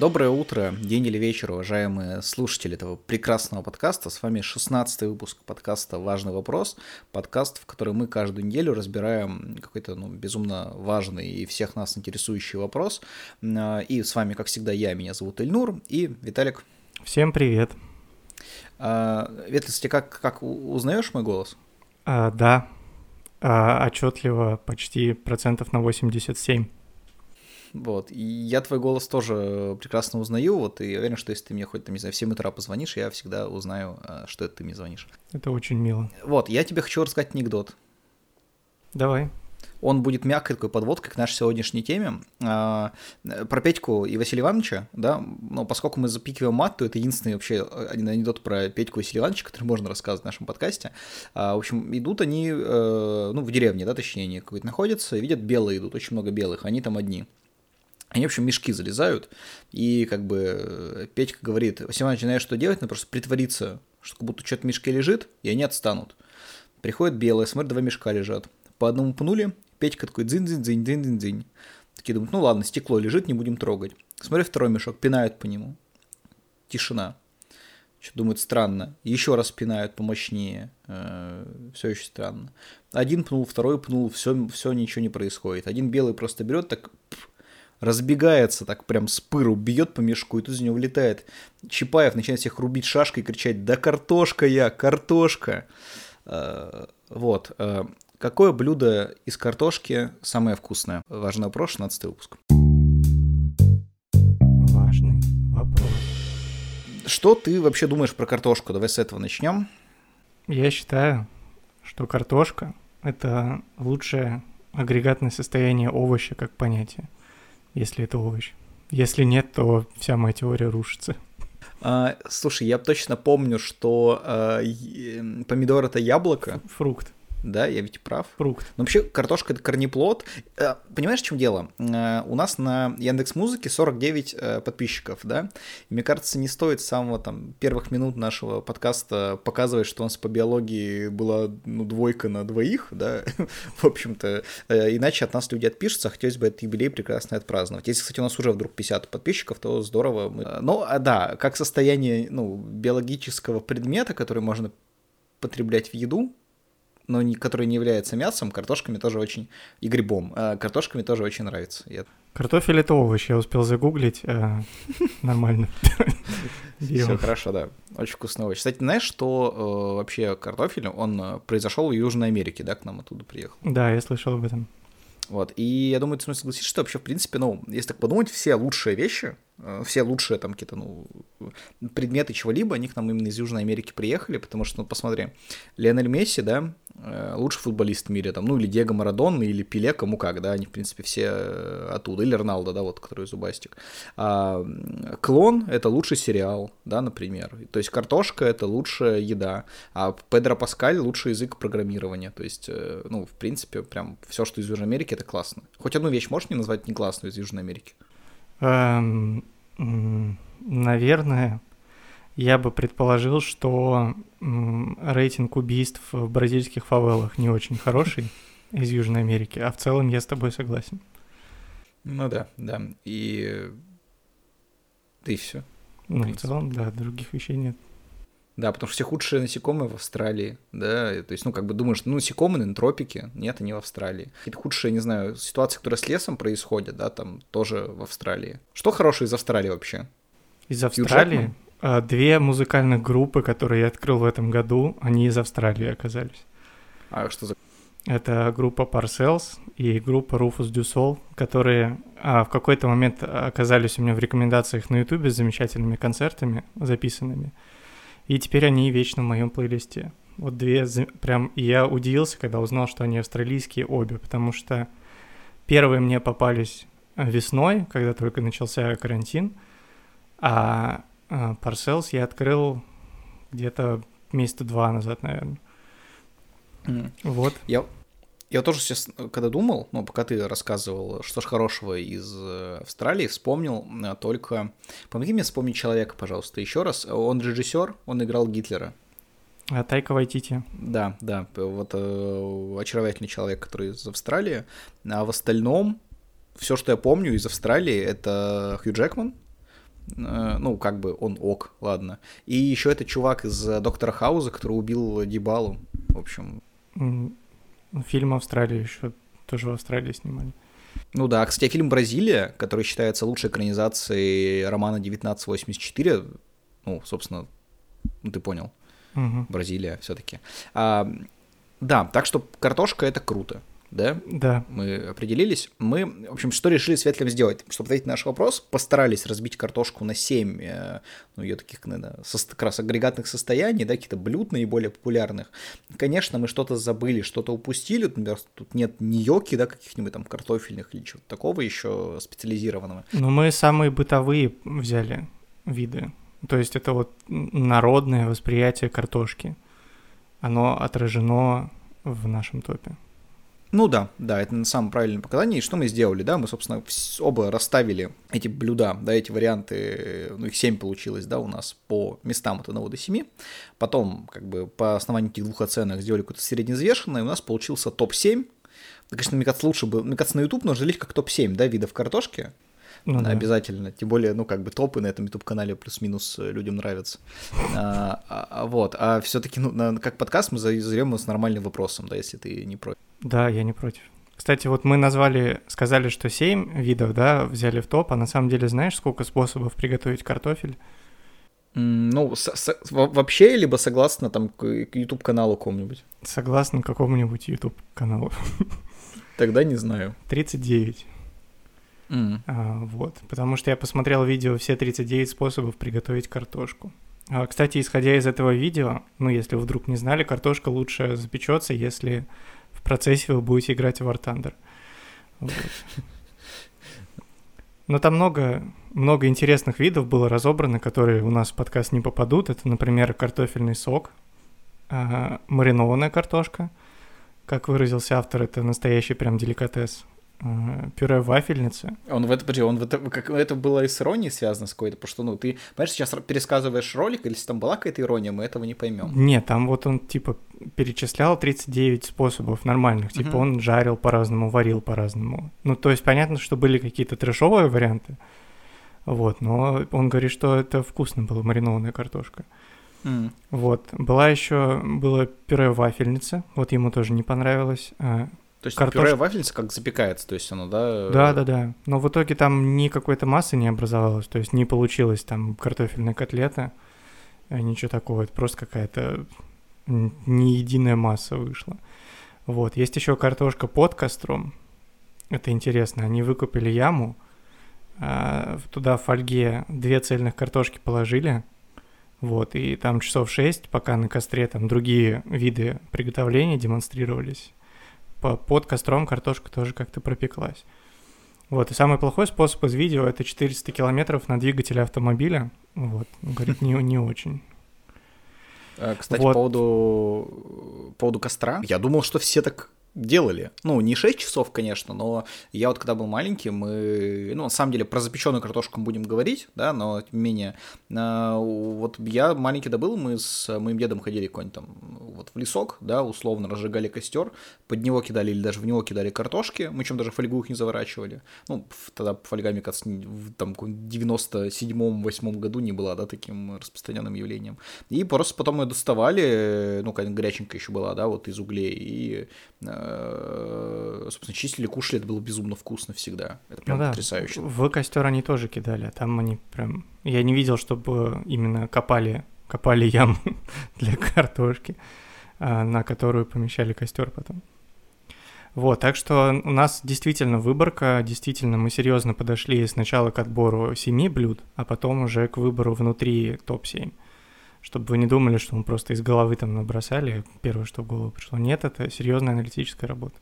Доброе утро, день или вечер, уважаемые слушатели этого прекрасного подкаста. С вами 16 выпуск подкаста «Важный вопрос». Подкаст, в котором мы каждую неделю разбираем какой-то ну, безумно важный и всех нас интересующий вопрос. И с вами, как всегда, я, меня зовут Ильнур, и Виталик. Всем привет. А, Ветлис, ты как, как узнаешь мой голос? А, да, а, отчетливо почти процентов на 87. Вот. И я твой голос тоже прекрасно узнаю, вот, и уверен, что если ты мне хоть, там, не знаю, в 7 утра позвонишь, я всегда узнаю, а, что это ты мне звонишь. Это очень мило. Вот, я тебе хочу рассказать анекдот. Давай. Он будет мягкой такой подводкой к нашей сегодняшней теме. А, про Петьку и Василия Ивановича, да, но поскольку мы запикиваем мат, то это единственный вообще один анекдот про Петьку и Василия Ивановича, который можно рассказать в нашем подкасте. А, в общем, идут они, э, ну, в деревне, да, точнее, они какой-то находятся, и видят белые идут, очень много белых, они там одни. Они, в общем, мешки залезают, и как бы Петька говорит, Иванович, знаешь, что делать? Надо просто притвориться, что как будто что-то в мешке лежит, и они отстанут. Приходят белые, смотрят, два мешка лежат. По одному пнули, Петька такой дзынь-дзынь-дзынь, дзынь-дзынь-дзынь. Такие думают, ну ладно, стекло лежит, не будем трогать. Смотрят второй мешок, пинают по нему. Тишина. Что думают, странно. Еще раз пинают помощнее. Э, все еще странно. Один пнул, второй пнул, все, все ничего не происходит. Один белый просто берет так разбегается так прям с пыру, бьет по мешку, и тут из него влетает Чапаев, начинает всех рубить шашкой и кричать «Да картошка я, картошка!» э, Вот. Э, какое блюдо из картошки самое вкусное? Важный вопрос, 16 выпуск. Важный вопрос. Что ты вообще думаешь про картошку? Давай с этого начнем. Я считаю, что картошка — это лучшее агрегатное состояние овоща как понятие если это овощ. Если нет, то вся моя теория рушится. А, слушай, я точно помню, что а, помидор это яблоко. Фрукт. Да, я ведь прав. Фрукт. Но вообще картошка это корнеплод. Э, понимаешь, в чем дело? Э, у нас на Яндекс Музыке 49 э, подписчиков, да? И мне кажется, не стоит с самого там первых минут нашего подкаста показывать, что у нас по биологии была ну, двойка на двоих, да? в общем-то, иначе от нас люди отпишутся, а хотелось бы этот юбилей прекрасно отпраздновать. Если, кстати, у нас уже вдруг 50 подписчиков, то здорово. Ну, а да, как состояние ну, биологического предмета, который можно потреблять в еду, но не, который не является мясом, картошками тоже очень... и грибом. А картошками тоже очень нравится. Я... Картофель — это овощ, я успел загуглить. А, нормально. Все хорошо, да. Очень вкусный овощ. Кстати, знаешь, что э, вообще картофель, он э, произошел в Южной Америке, да, к нам оттуда приехал? Да, я слышал об этом. Вот, и я думаю, ты согласишься, что вообще, в принципе, ну, если так подумать, все лучшие вещи, э, все лучшие там какие-то, ну, предметы чего-либо, они к нам именно из Южной Америки приехали, потому что, ну, посмотри, Леонель Месси, да, Э, лучший футболист в мире, там, ну, или Диего Марадон, или Пеле, кому как, да, они, в принципе, все э, оттуда, или Роналдо, да, вот, который зубастик. А, Клон — это лучший сериал, да, например, то есть картошка — это лучшая еда, а Педро Паскаль — лучший язык программирования, то есть, э, ну, в принципе, прям все, что из Южной Америки, это классно. Хоть одну вещь можешь не назвать не классную из Южной Америки? Эм, наверное, я бы предположил, что рейтинг убийств в бразильских фавелах не очень хороший из Южной Америки, а в целом я с тобой согласен. Ну да, да. И ты все. Ну, в, в целом, да, других вещей нет. Да, потому что все худшие насекомые в Австралии, да, то есть, ну, как бы думаешь, ну, насекомые на тропике, нет, они в Австралии. Какие-то худшие, не знаю, ситуации, которые с лесом происходят, да, там тоже в Австралии. Что хорошее из Австралии вообще? Из Австралии? А, две музыкальных группы, которые я открыл в этом году, они из Австралии оказались. А что за... Это группа Parcells и группа Rufus Du Sol, которые а, в какой-то момент оказались у меня в рекомендациях на YouTube с замечательными концертами записанными. И теперь они вечно в моем плейлисте. Вот две прям... И я удивился, когда узнал, что они австралийские обе, потому что первые мне попались весной, когда только начался карантин, а Parcells я открыл где-то месяца два назад, наверное. Mm. Вот. Я, я тоже сейчас, когда думал, ну, пока ты рассказывал, что ж хорошего из э, Австралии, вспомнил э, только... Помоги мне вспомнить человека, пожалуйста, еще раз. Он режиссер, он играл Гитлера. А Тайка Вайтити. Да, да, вот э, очаровательный человек, который из Австралии. А в остальном, все, что я помню из Австралии, это Хью Джекман, ну, как бы он ок, ладно. И еще это чувак из э, Доктора Хауза, который убил Дибалу. В общем... Фильм Австралии еще тоже в Австралии снимали. Ну да, кстати, фильм «Бразилия», который считается лучшей экранизацией романа 1984, ну, собственно, ну, ты понял, угу. Бразилия все таки а, Да, так что картошка — это круто да? Да. Мы определились. Мы, в общем, что решили с Ветлем сделать? Чтобы ответить на наш вопрос, постарались разбить картошку на 7, э, ну, ее таких, наверное, со, как раз агрегатных состояний, да, какие-то блюд наиболее популярных. Конечно, мы что-то забыли, что-то упустили, например, тут нет ньоки, да, каких-нибудь там картофельных или чего-то такого еще специализированного. Но мы самые бытовые взяли виды. То есть это вот народное восприятие картошки. Оно отражено в нашем топе. Ну да, да, это самое правильное показание. И что мы сделали, да, мы, собственно, оба расставили эти блюда, да, эти варианты, ну их 7 получилось, да, у нас по местам от 1 до 7. Потом, как бы, по основанию этих двух оценок сделали какое-то средневзвешенное, и у нас получился топ-7. Конечно, мне кажется, лучше бы, мне кажется, на YouTube нужно лить как топ-7, да, видов картошки. Ну, да. Обязательно. Тем более, ну, как бы топы на этом YouTube-канале плюс-минус э, людям нравятся. А, а, а, вот. А все-таки, ну, на, как подкаст мы зазрем с нормальным вопросом, да, если ты не против. Да, я не против. Кстати, вот мы назвали, сказали, что 7 видов, да, взяли в топ, а на самом деле знаешь, сколько способов приготовить картофель? Ну, с- с- вообще, либо согласно там к YouTube-каналу какому-нибудь? Согласно какому-нибудь YouTube-каналу. Тогда не знаю. 39. Mm. А, вот, потому что я посмотрел видео все 39 способов приготовить картошку. А, кстати, исходя из этого видео, ну, если вы вдруг не знали, картошка лучше запечется, если процессе вы будете играть в War Thunder. Но там много, много интересных видов было разобрано, которые у нас в подкаст не попадут. Это, например, картофельный сок, маринованная картошка. Как выразился автор, это настоящий прям деликатес пюре вафельницы. Он в это, подожди, он в это, как это было и с иронией связано с какой-то, потому что, ну, ты, понимаешь, сейчас пересказываешь ролик, или если там была какая-то ирония, мы этого не поймем. Нет, там вот он, типа, перечислял 39 способов нормальных, типа, угу. он жарил по-разному, варил по-разному. Ну, то есть, понятно, что были какие-то трешовые варианты, вот, но он говорит, что это вкусно было, маринованная картошка. Mm. Вот. Была еще, было пюре вафельница, вот ему тоже не понравилось. То есть Картош... пюре вафельница как запекается, то есть оно, да? Да, да, да. Но в итоге там ни какой-то массы не образовалось, то есть не получилось там картофельная котлета, э, ничего такого, это просто какая-то не единая масса вышла. Вот, есть еще картошка под костром, это интересно, они выкупили яму, а, туда в фольге две цельных картошки положили, вот, и там часов шесть, пока на костре там другие виды приготовления демонстрировались, под костром картошка тоже как-то пропеклась. Вот, и самый плохой способ из видео — это 400 километров на двигателе автомобиля. Вот, говорит, не, не очень. А, кстати, вот. по поводу, по поводу костра, я думал, что все так делали. Ну, не 6 часов, конечно, но я вот когда был маленький, мы, ну, на самом деле, про запеченную картошку будем говорить, да, но тем не менее, э, вот я маленький добыл, мы с моим дедом ходили какой-нибудь там вот в лесок, да, условно разжигали костер, под него кидали или даже в него кидали картошки, мы чем даже фольгу их не заворачивали. Ну, тогда фольга, мне кажется, в там, 97-8 году не была, да, таким распространенным явлением. И просто потом ее доставали, ну, какая горяченькая еще была, да, вот из углей, и Э, собственно, чистили, кушали, это было безумно вкусно всегда. Это прям ну, да. потрясающе. В костер они тоже кидали, а там они прям... Я не видел, чтобы именно копали, копали яму для картошки, а, на которую помещали костер потом. Вот, так что у нас действительно выборка, действительно мы серьезно подошли сначала к отбору семи блюд, а потом уже к выбору внутри топ-7 чтобы вы не думали, что мы просто из головы там набросали, первое, что в голову пришло. Нет, это серьезная аналитическая работа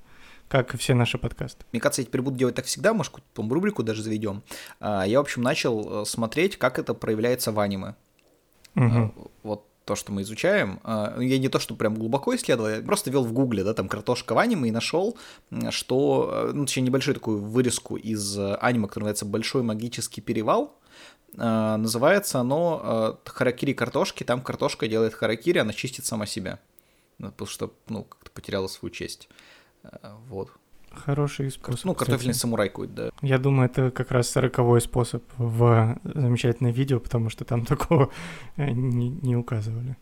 как и все наши подкасты. Мне кажется, я теперь буду делать так всегда, может, какую-то рубрику даже заведем. А, я, в общем, начал э, смотреть, как это проявляется в аниме. Угу. Вот то, что мы изучаем. А, ну, я не то, что прям глубоко исследовал, я просто вел в гугле, да, там картошка в аниме и нашел, что, э, ну, точнее, небольшую такую вырезку из э, аниме, который называется «Большой магический перевал», называется оно э, харакири картошки. Там картошка делает харакири, она чистит сама себя. Ну, потому что, ну, как-то потеряла свою честь. Э, вот. Хороший способ. Ну, картофельный кстати. самурай какой-то, да. Я думаю, это как раз сороковой способ в замечательное видео, потому что там такого э, не, не указывали.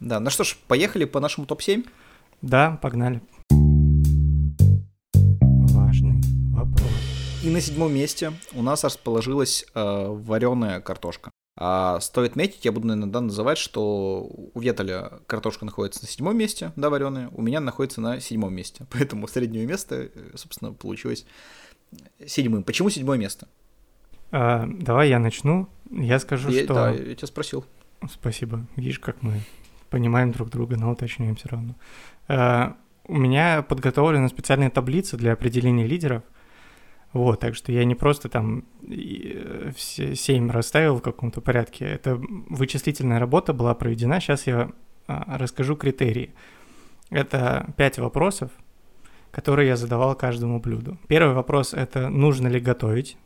Да, ну что ж, поехали по нашему топ-7. Да, погнали. И на седьмом месте у нас расположилась э, вареная картошка. А стоит метить, я буду иногда называть, что у Веталя картошка находится на седьмом месте, да, вареная, у меня находится на седьмом месте. Поэтому среднее место, э, собственно, получилось седьмым. Почему седьмое место? А, давай я начну. Я скажу, я, что... Да, я тебя спросил. Спасибо. Видишь, как мы понимаем друг друга, но уточняем все равно. А, у меня подготовлена специальная таблица для определения лидеров — вот, так что я не просто там э, семь расставил в каком-то порядке. Это вычислительная работа была проведена. Сейчас я а, расскажу критерии. Это пять вопросов, которые я задавал каждому блюду. Первый вопрос — это нужно ли готовить.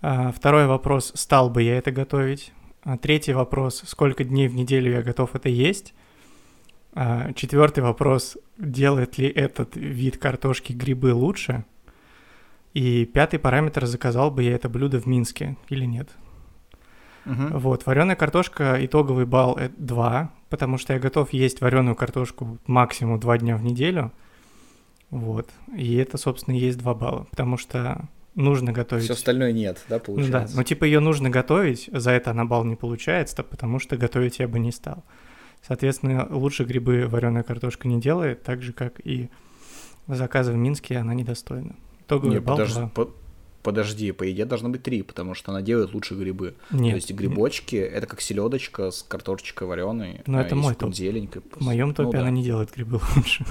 А, второй вопрос — стал бы я это готовить. А, третий вопрос — сколько дней в неделю я готов это есть. Четвертый вопрос — делает ли этот вид картошки грибы лучше — и пятый параметр, заказал бы я это блюдо в Минске или нет. Угу. Вот, вареная картошка, итоговый балл это 2, потому что я готов есть вареную картошку максимум 2 дня в неделю. Вот, и это, собственно, и есть 2 балла, потому что нужно готовить. Все остальное нет, да, получается? Ну да, но типа ее нужно готовить, за это она балл не получается, потому что готовить я бы не стал. Соответственно, лучше грибы вареная картошка не делает, так же, как и заказы в Минске она недостойна. Итоговый Не, балл подожди, 2. по- подожди, по идее должно быть три, потому что она делает лучше грибы. Нет, То есть грибочки это как селедочка с картошечкой вареной. Ну, это мой топ. зеленькой. в моем топе ну, она да, не делает грибы лучше.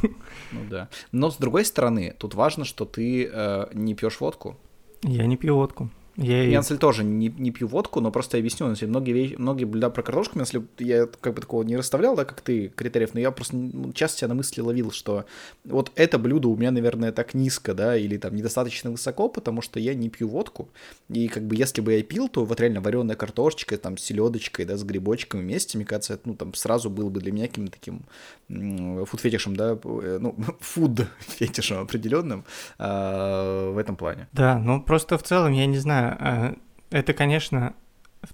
Ну да. Но с другой стороны, тут важно, что ты э, не пьешь водку. Я не пью водку. Я, Я, на самом деле, тоже не, не пью водку, но просто я объясню, на деле, многие, вещи, многие блюда про картошку, если я как бы такого не расставлял, да, как ты, критериев, но я просто ну, часто себя на мысли ловил, что вот это блюдо у меня, наверное, так низко, да, или там недостаточно высоко, потому что я не пью водку, и как бы если бы я пил, то вот реально вареная картошечка, там, с селедочкой, да, с грибочками вместе, мне кажется, это, ну, там, сразу было бы для меня каким-то таким фуд-фетишем, да, э, ну, фуд-фетишем определенным а, в этом плане. Да, ну просто в целом, я не знаю, а, это, конечно,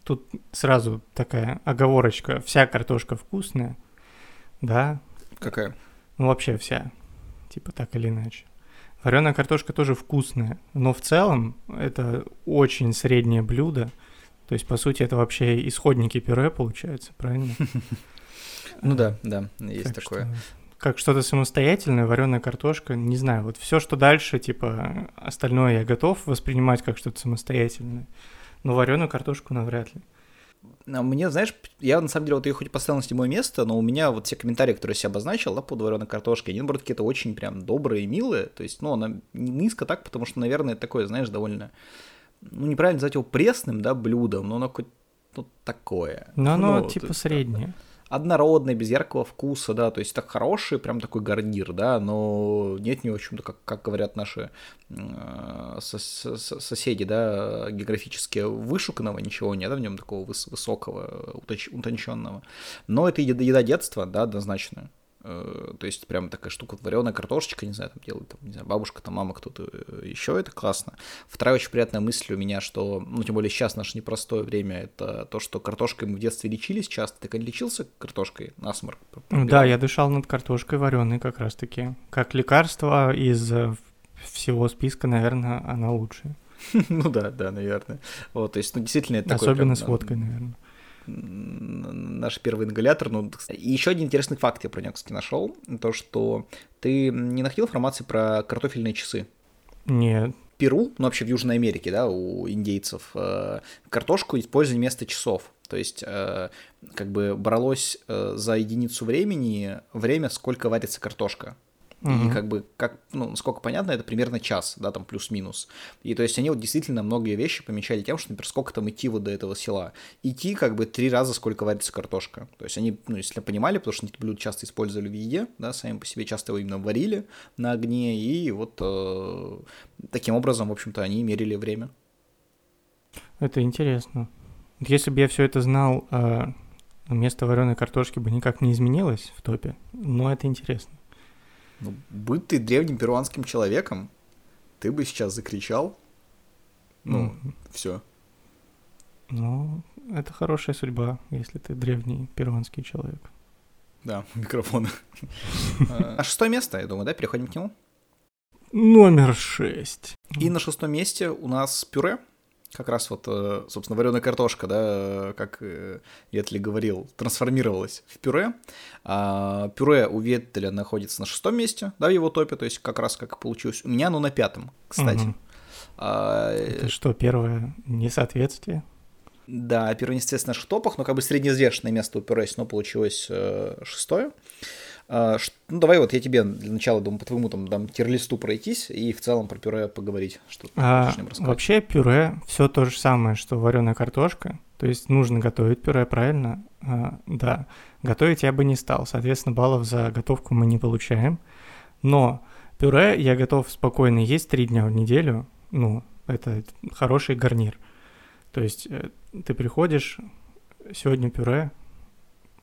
тут сразу такая оговорочка, вся картошка вкусная, да, Какая? ну вообще вся, типа так или иначе. Вареная картошка тоже вкусная, но в целом это очень среднее блюдо, то есть, по сути, это вообще исходники пюре, получается, правильно? Ну да, да, есть Так такое. Как что-то самостоятельное, вареная картошка, не знаю, вот все, что дальше, типа, остальное я готов воспринимать как что-то самостоятельное, но вареную картошку навряд ли. А Мне, знаешь, я на самом деле вот ее хоть и поставил на седьмое место, но у меня вот все комментарии, которые я себе обозначил, да, под вареной картошкой, они, наоборот, какие-то очень прям добрые и милые. То есть, ну, она низко так, потому что, наверное, это такое, знаешь, довольно, ну, неправильно назвать его пресным, да, блюдом, но оно хоть ну, такое. Но оно, Ну, типа, есть, среднее. Однородное, без яркого вкуса, да, то есть так хороший, прям такой гарнир, да, но нет не в общем-то, как, как говорят наши э, сос- сос- соседи, да, географически вышуканного ничего нет, да, в нем такого выс- высокого, утонченного. Но это еда, еда детства, да, однозначно. Э, То есть прям такая штука, вареная картошечка, не знаю, там делает, там, не знаю, бабушка, там мама, кто-то еще, это классно. Вторая очень приятная мысль у меня, что, ну, тем более сейчас наше непростое время, это то, что картошкой мы в детстве лечились часто. Ты когда лечился картошкой, насморк? Ну Да, я дышал над картошкой вареной как раз-таки. Как лекарство из э, всего списка, наверное, она лучшая. Ну да, да, наверное. Вот, то есть, ну, действительно, это такой Особенно прям, с водкой, наверное. Наш первый ингалятор. Ну, и еще один интересный факт я про него, кстати, нашел. То, что ты не находил информации про картофельные часы? Нет. Перу, ну вообще в Южной Америке, да, у индейцев, э, картошку использовали вместо часов. То есть, э, как бы бралось э, за единицу времени время, сколько варится картошка. И Мгм. как бы, как, ну, насколько понятно, это примерно час, да, там плюс-минус. И то есть они вот действительно многие вещи помечали тем, что, например, сколько там идти вот до этого села. Идти как бы три раза, сколько варится картошка. То есть они, ну, если понимали, потому что они это блюдо часто использовали в еде, да, сами по себе часто его именно варили на огне, и вот э, таким образом, в общем-то, они мерили время. Это интересно. Если бы я все это знал, а, место вареной картошки бы никак не изменилось в топе, но это интересно. Ну, будь ты древним перуанским человеком, ты бы сейчас закричал. Ну, mm. все. Ну, это хорошая судьба, если ты древний перуанский человек. Да, микрофон. А шестое место, я думаю, да, переходим к нему? Номер шесть. И на шестом месте у нас пюре. Как раз вот, э, собственно, вареная картошка, да, как э, Ветли говорил, трансформировалась в пюре. А пюре у Ветля находится на шестом месте, да, в его топе, то есть как раз как получилось. У меня, ну, на пятом, кстати. Угу. А, Это что, первое несоответствие? Да, первое несоответствие в наших топах, но как бы среднеизвешенное место у пюре, но получилось э, шестое. Ну, давай вот я тебе для начала, думаю, по твоему там дам тир-листу пройтись и в целом про пюре поговорить. Что а, вообще пюре все то же самое, что вареная картошка. То есть нужно готовить пюре, правильно? А, да. Готовить я бы не стал. Соответственно, баллов за готовку мы не получаем. Но пюре я готов спокойно есть три дня в неделю. Ну, это хороший гарнир. То есть э, ты приходишь, сегодня пюре,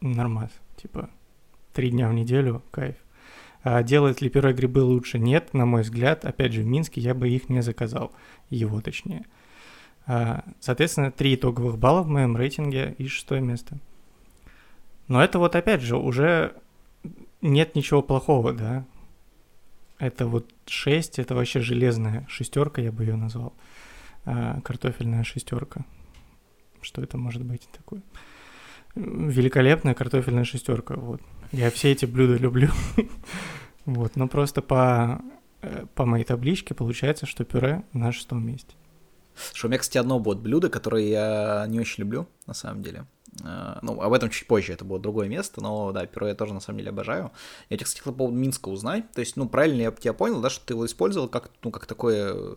нормально, типа три дня в неделю, кайф. А делает ли пюре грибы лучше? Нет, на мой взгляд. Опять же, в Минске я бы их не заказал. Его точнее. А, соответственно, три итоговых балла в моем рейтинге и шестое место. Но это вот опять же уже нет ничего плохого, да. Это вот 6, это вообще железная шестерка, я бы ее назвал. А, картофельная шестерка. Что это может быть такое? Великолепная картофельная шестерка, вот. Я все эти блюда люблю. вот, но просто по, э, по моей табличке получается, что пюре на шестом месте. Что у меня, кстати, одно будет блюдо, которое я не очень люблю, на самом деле. А, ну, об этом чуть позже, это будет другое место, но да, пюре я тоже на самом деле обожаю. Я тебя, кстати, хотел по поводу Минска узнать. То есть, ну, правильно я тебя понял, да, что ты его использовал как, ну, как такое э,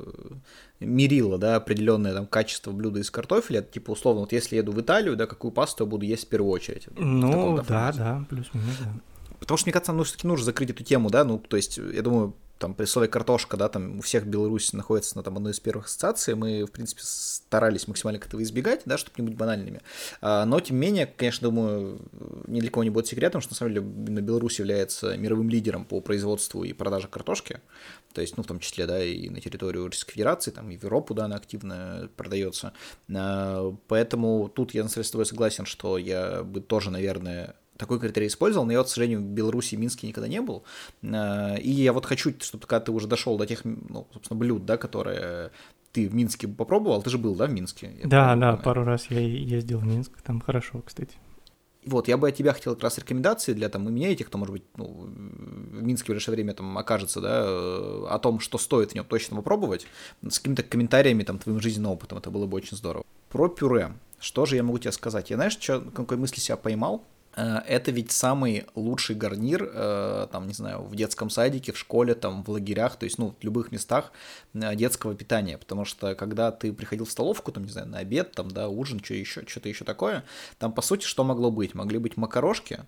мерило, да, определенное там качество блюда из картофеля. Это, типа, условно, вот если еду в Италию, да, какую пасту я буду есть в первую очередь? Ну, да, да, плюс-минус, да. Потому что, мне кажется, ну, все-таки нужно закрыть эту тему, да, ну, то есть, я думаю, там при слове картошка, да, там у всех Беларуси находится на там одной из первых ассоциаций, мы, в принципе, старались максимально этого избегать, да, чтобы не быть банальными. А, но, тем не менее, конечно, думаю, ни для кого не будет секретом, что на самом деле на Беларусь является мировым лидером по производству и продаже картошки, то есть, ну, в том числе, да, и на территорию Российской Федерации, там и в Европу, да, она активно продается. А, поэтому тут я, на с тобой согласен, что я бы тоже, наверное, такой критерий использовал, но я к сожалению, в Беларуси и Минске никогда не был. А, и я вот хочу, чтобы когда ты уже дошел до тех, ну, собственно, блюд, да, которые ты в Минске попробовал, ты же был, да, в Минске? Да, да, пару раз я ездил в Минск, там хорошо, кстати. Вот, я бы от тебя хотел как раз рекомендации для там и меня, и тех, кто, может быть, ну, в Минске в ближайшее время там окажется, да, о том, что стоит в нем точно попробовать, с какими-то комментариями, там, твоим жизненным опытом, это было бы очень здорово. Про пюре. Что же я могу тебе сказать? Я, знаешь, что, какой мысли себя поймал? Э, это ведь самый лучший гарнир, э, там, не знаю, в детском садике, в школе, там, в лагерях, то есть, ну, в любых местах э, детского питания, потому что когда ты приходил в столовку, там, не знаю, на обед, там, да, ужин, что еще, что-то еще такое, там, по сути, что могло быть? Могли быть макарошки,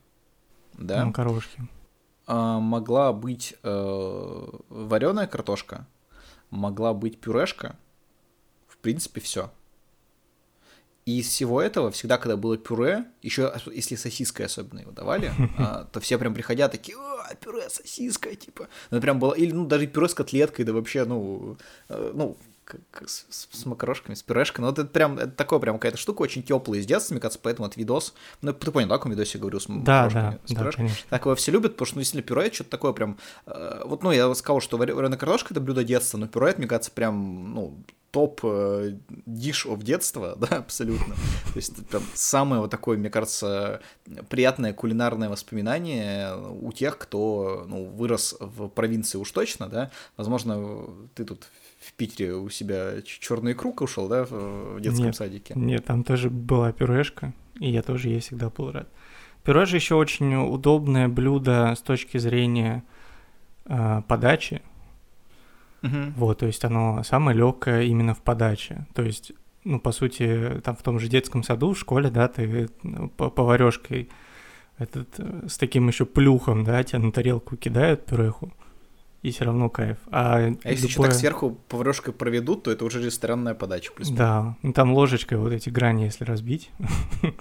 да? Макарошки. Могла быть э, вареная картошка, могла быть пюрешка, в принципе, все. И из всего этого, всегда, когда было пюре, еще если сосиской особенно его давали, а, то все прям приходя такие, о, пюре, сосиска, типа. Ну, прям было, или, ну, даже пюре с котлеткой, да вообще, ну, э, ну, как, с, с макарошками, с пюрешкой. Ну, вот это прям, это такое прям какая-то штука очень теплая из детства, мне кажется, поэтому этот видос, ну, ты понял, да, о каком видосе я говорю, с да, да, с да, конечно. Так его все любят, потому что, ну, действительно, пюре что-то такое прям, э, вот, ну, я сказал, что вареная картошка — это блюдо детства, но пюре, это, мне кажется, прям, ну, топ э, диш of детства, да, абсолютно. То есть это прям самое вот такое, мне кажется, приятное кулинарное воспоминание у тех, кто ну, вырос в провинции уж точно, да. Возможно, ты тут в Питере у себя черный круг ушел, да, в детском нет, садике? Нет, там тоже была пюрешка, и я тоже ей всегда был рад. Пюре же еще очень удобное блюдо с точки зрения э, подачи, Угу. Вот, то есть оно самое легкое именно в подаче. То есть, ну, по сути, там в том же детском саду, в школе, да, ты ну, поварешкой этот, с таким еще плюхом, да, тебя на тарелку кидают пюреху, и все равно кайф. А, а любое... если еще так сверху поварешкой проведут, то это уже ресторанная подача. Плюс да, ну, там ложечкой вот эти грани, если разбить,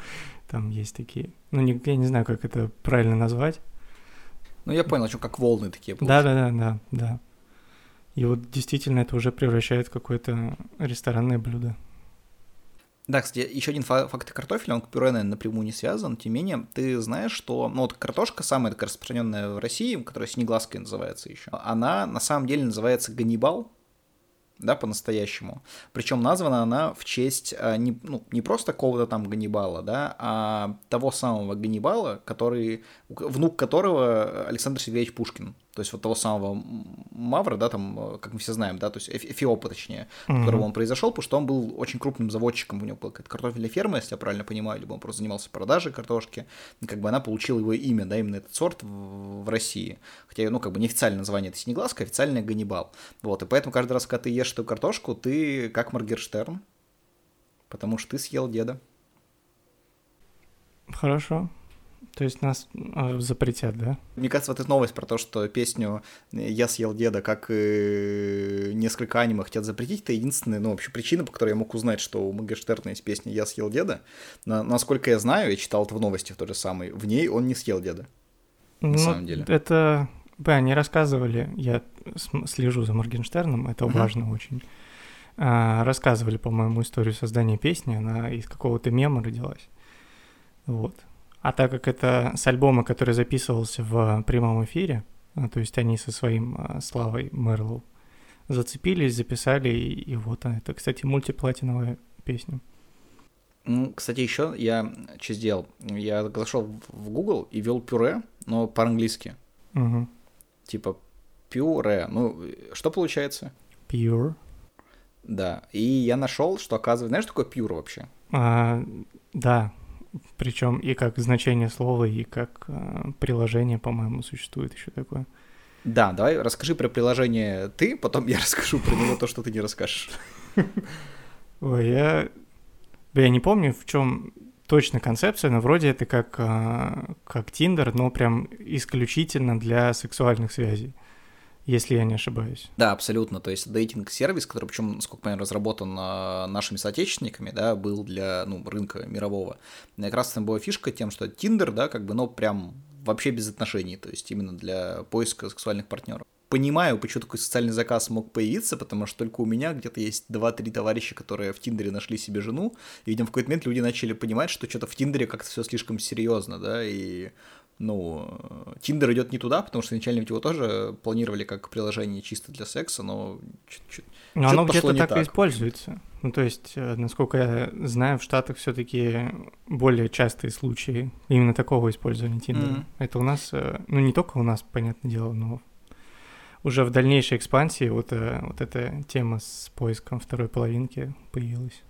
там есть такие. Ну, не, я не знаю, как это правильно назвать. Ну, я понял, что как волны такие. Да-да-да, да, да. И вот действительно это уже превращает в какое-то ресторанное блюдо. Да, кстати, еще один факт картофеля, он к пюре, наверное, напрямую не связан, тем не менее, ты знаешь, что, ну, вот картошка самая такая распространенная в России, которая синеглазкой называется еще, она на самом деле называется ганнибал, да, по-настоящему. Причем названа она в честь а, не, ну, не просто какого-то там Ганнибала, да, а того самого Ганнибала, который, внук которого Александр Сергеевич Пушкин. То есть вот того самого Мавра, да, там, как мы все знаем, да, то есть Эфиопа, точнее, mm-hmm. которого он произошел, потому что он был очень крупным заводчиком, у него была какая-то картофельная ферма, если я правильно понимаю, либо он просто занимался продажей картошки, и как бы она получила его имя, да, именно этот сорт в, в России. Хотя, ну, как бы неофициальное название это синеглазка, официальное Ганнибал. Вот, и поэтому каждый раз, когда ты ешь эту картошку, ты как Маргерштерн, потому что ты съел деда. Хорошо. То есть нас э, запретят, да? Мне кажется, вот эта новость про то, что песню «Я съел деда», как и несколько аниме хотят запретить, это единственная, ну, вообще причина, по которой я мог узнать, что у Мегаштерна есть песня «Я съел деда». Но, насколько я знаю, я читал это в новостях то же самое, в ней он не съел деда. На ну, самом деле. Это... Да, они рассказывали, я слежу за Моргенштерном, это uh-huh. важно очень. А, рассказывали, по-моему, историю создания песни, она из какого-то мема родилась. Вот. А так как это с альбома, который записывался в прямом эфире, а, то есть они со своим а, Славой Мерлоу зацепились, записали, и, и вот она. Это, кстати, мультиплатиновая песня. Ну, кстати, еще я что сделал? Я зашел в Google и ввел пюре, но по-английски. Угу. Типа пюре. Ну, что получается? Pure. Да. И я нашел, что оказывается, знаешь, что такое pure вообще? А, да, причем и как значение слова, и как э, приложение, по-моему, существует еще такое. Да, давай расскажи про приложение ты, потом я расскажу про него то, что ты не расскажешь. Ой, я... Я не помню, в чем точно концепция, но вроде это как, э, как Tinder, но прям исключительно для сексуальных связей если я не ошибаюсь. Да, абсолютно. То есть дейтинг-сервис, который, причем, насколько я понимаю, разработан а, нашими соотечественниками, да, был для ну, рынка мирового. И как раз там была фишка тем, что Tinder, да, как бы, ну, прям вообще без отношений, то есть именно для поиска сексуальных партнеров. Понимаю, почему такой социальный заказ мог появиться, потому что только у меня где-то есть 2-3 товарища, которые в Тиндере нашли себе жену, и, видимо, в какой-то момент люди начали понимать, что что-то в Тиндере как-то все слишком серьезно, да, и ну, Тиндер идет не туда, потому что изначально его тоже планировали как приложение чисто для секса, но чуть-чуть. Но оно где-то так, так и используется. Ну, то есть, э, насколько я знаю, в Штатах все-таки более частые случаи именно такого использования Тиндера. Mm-hmm. Это у нас, э, ну, не только у нас, понятное дело, но уже в дальнейшей экспансии вот, э, вот эта тема с поиском второй половинки появилась.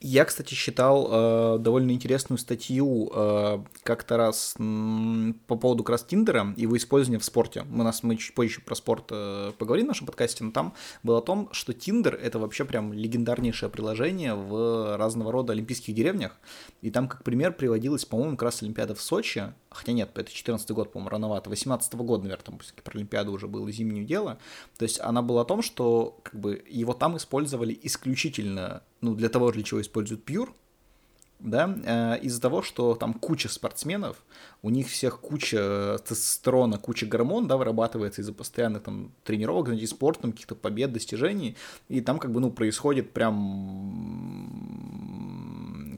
Я, кстати, читал э, довольно интересную статью э, как-то раз м, по поводу как раз Тиндера и его использования в спорте. Мы, нас, мы чуть позже про спорт э, поговорим в нашем подкасте, но там было о том, что Тиндер — это вообще прям легендарнейшее приложение в разного рода олимпийских деревнях. И там, как пример, приводилась, по-моему, как раз Олимпиада в Сочи. Хотя нет, это 14 год, по-моему, рановато. 18 -го года, наверное, там про Олимпиаду уже было зимнее дело. То есть она была о том, что как бы его там использовали исключительно ну, для того, для чего используют Pure, да, э, из-за того, что там куча спортсменов, у них всех куча тестостерона, куча гормон, да, вырабатывается из-за постоянных там тренировок, занятий спортом, каких-то побед, достижений, и там как бы, ну, происходит прям,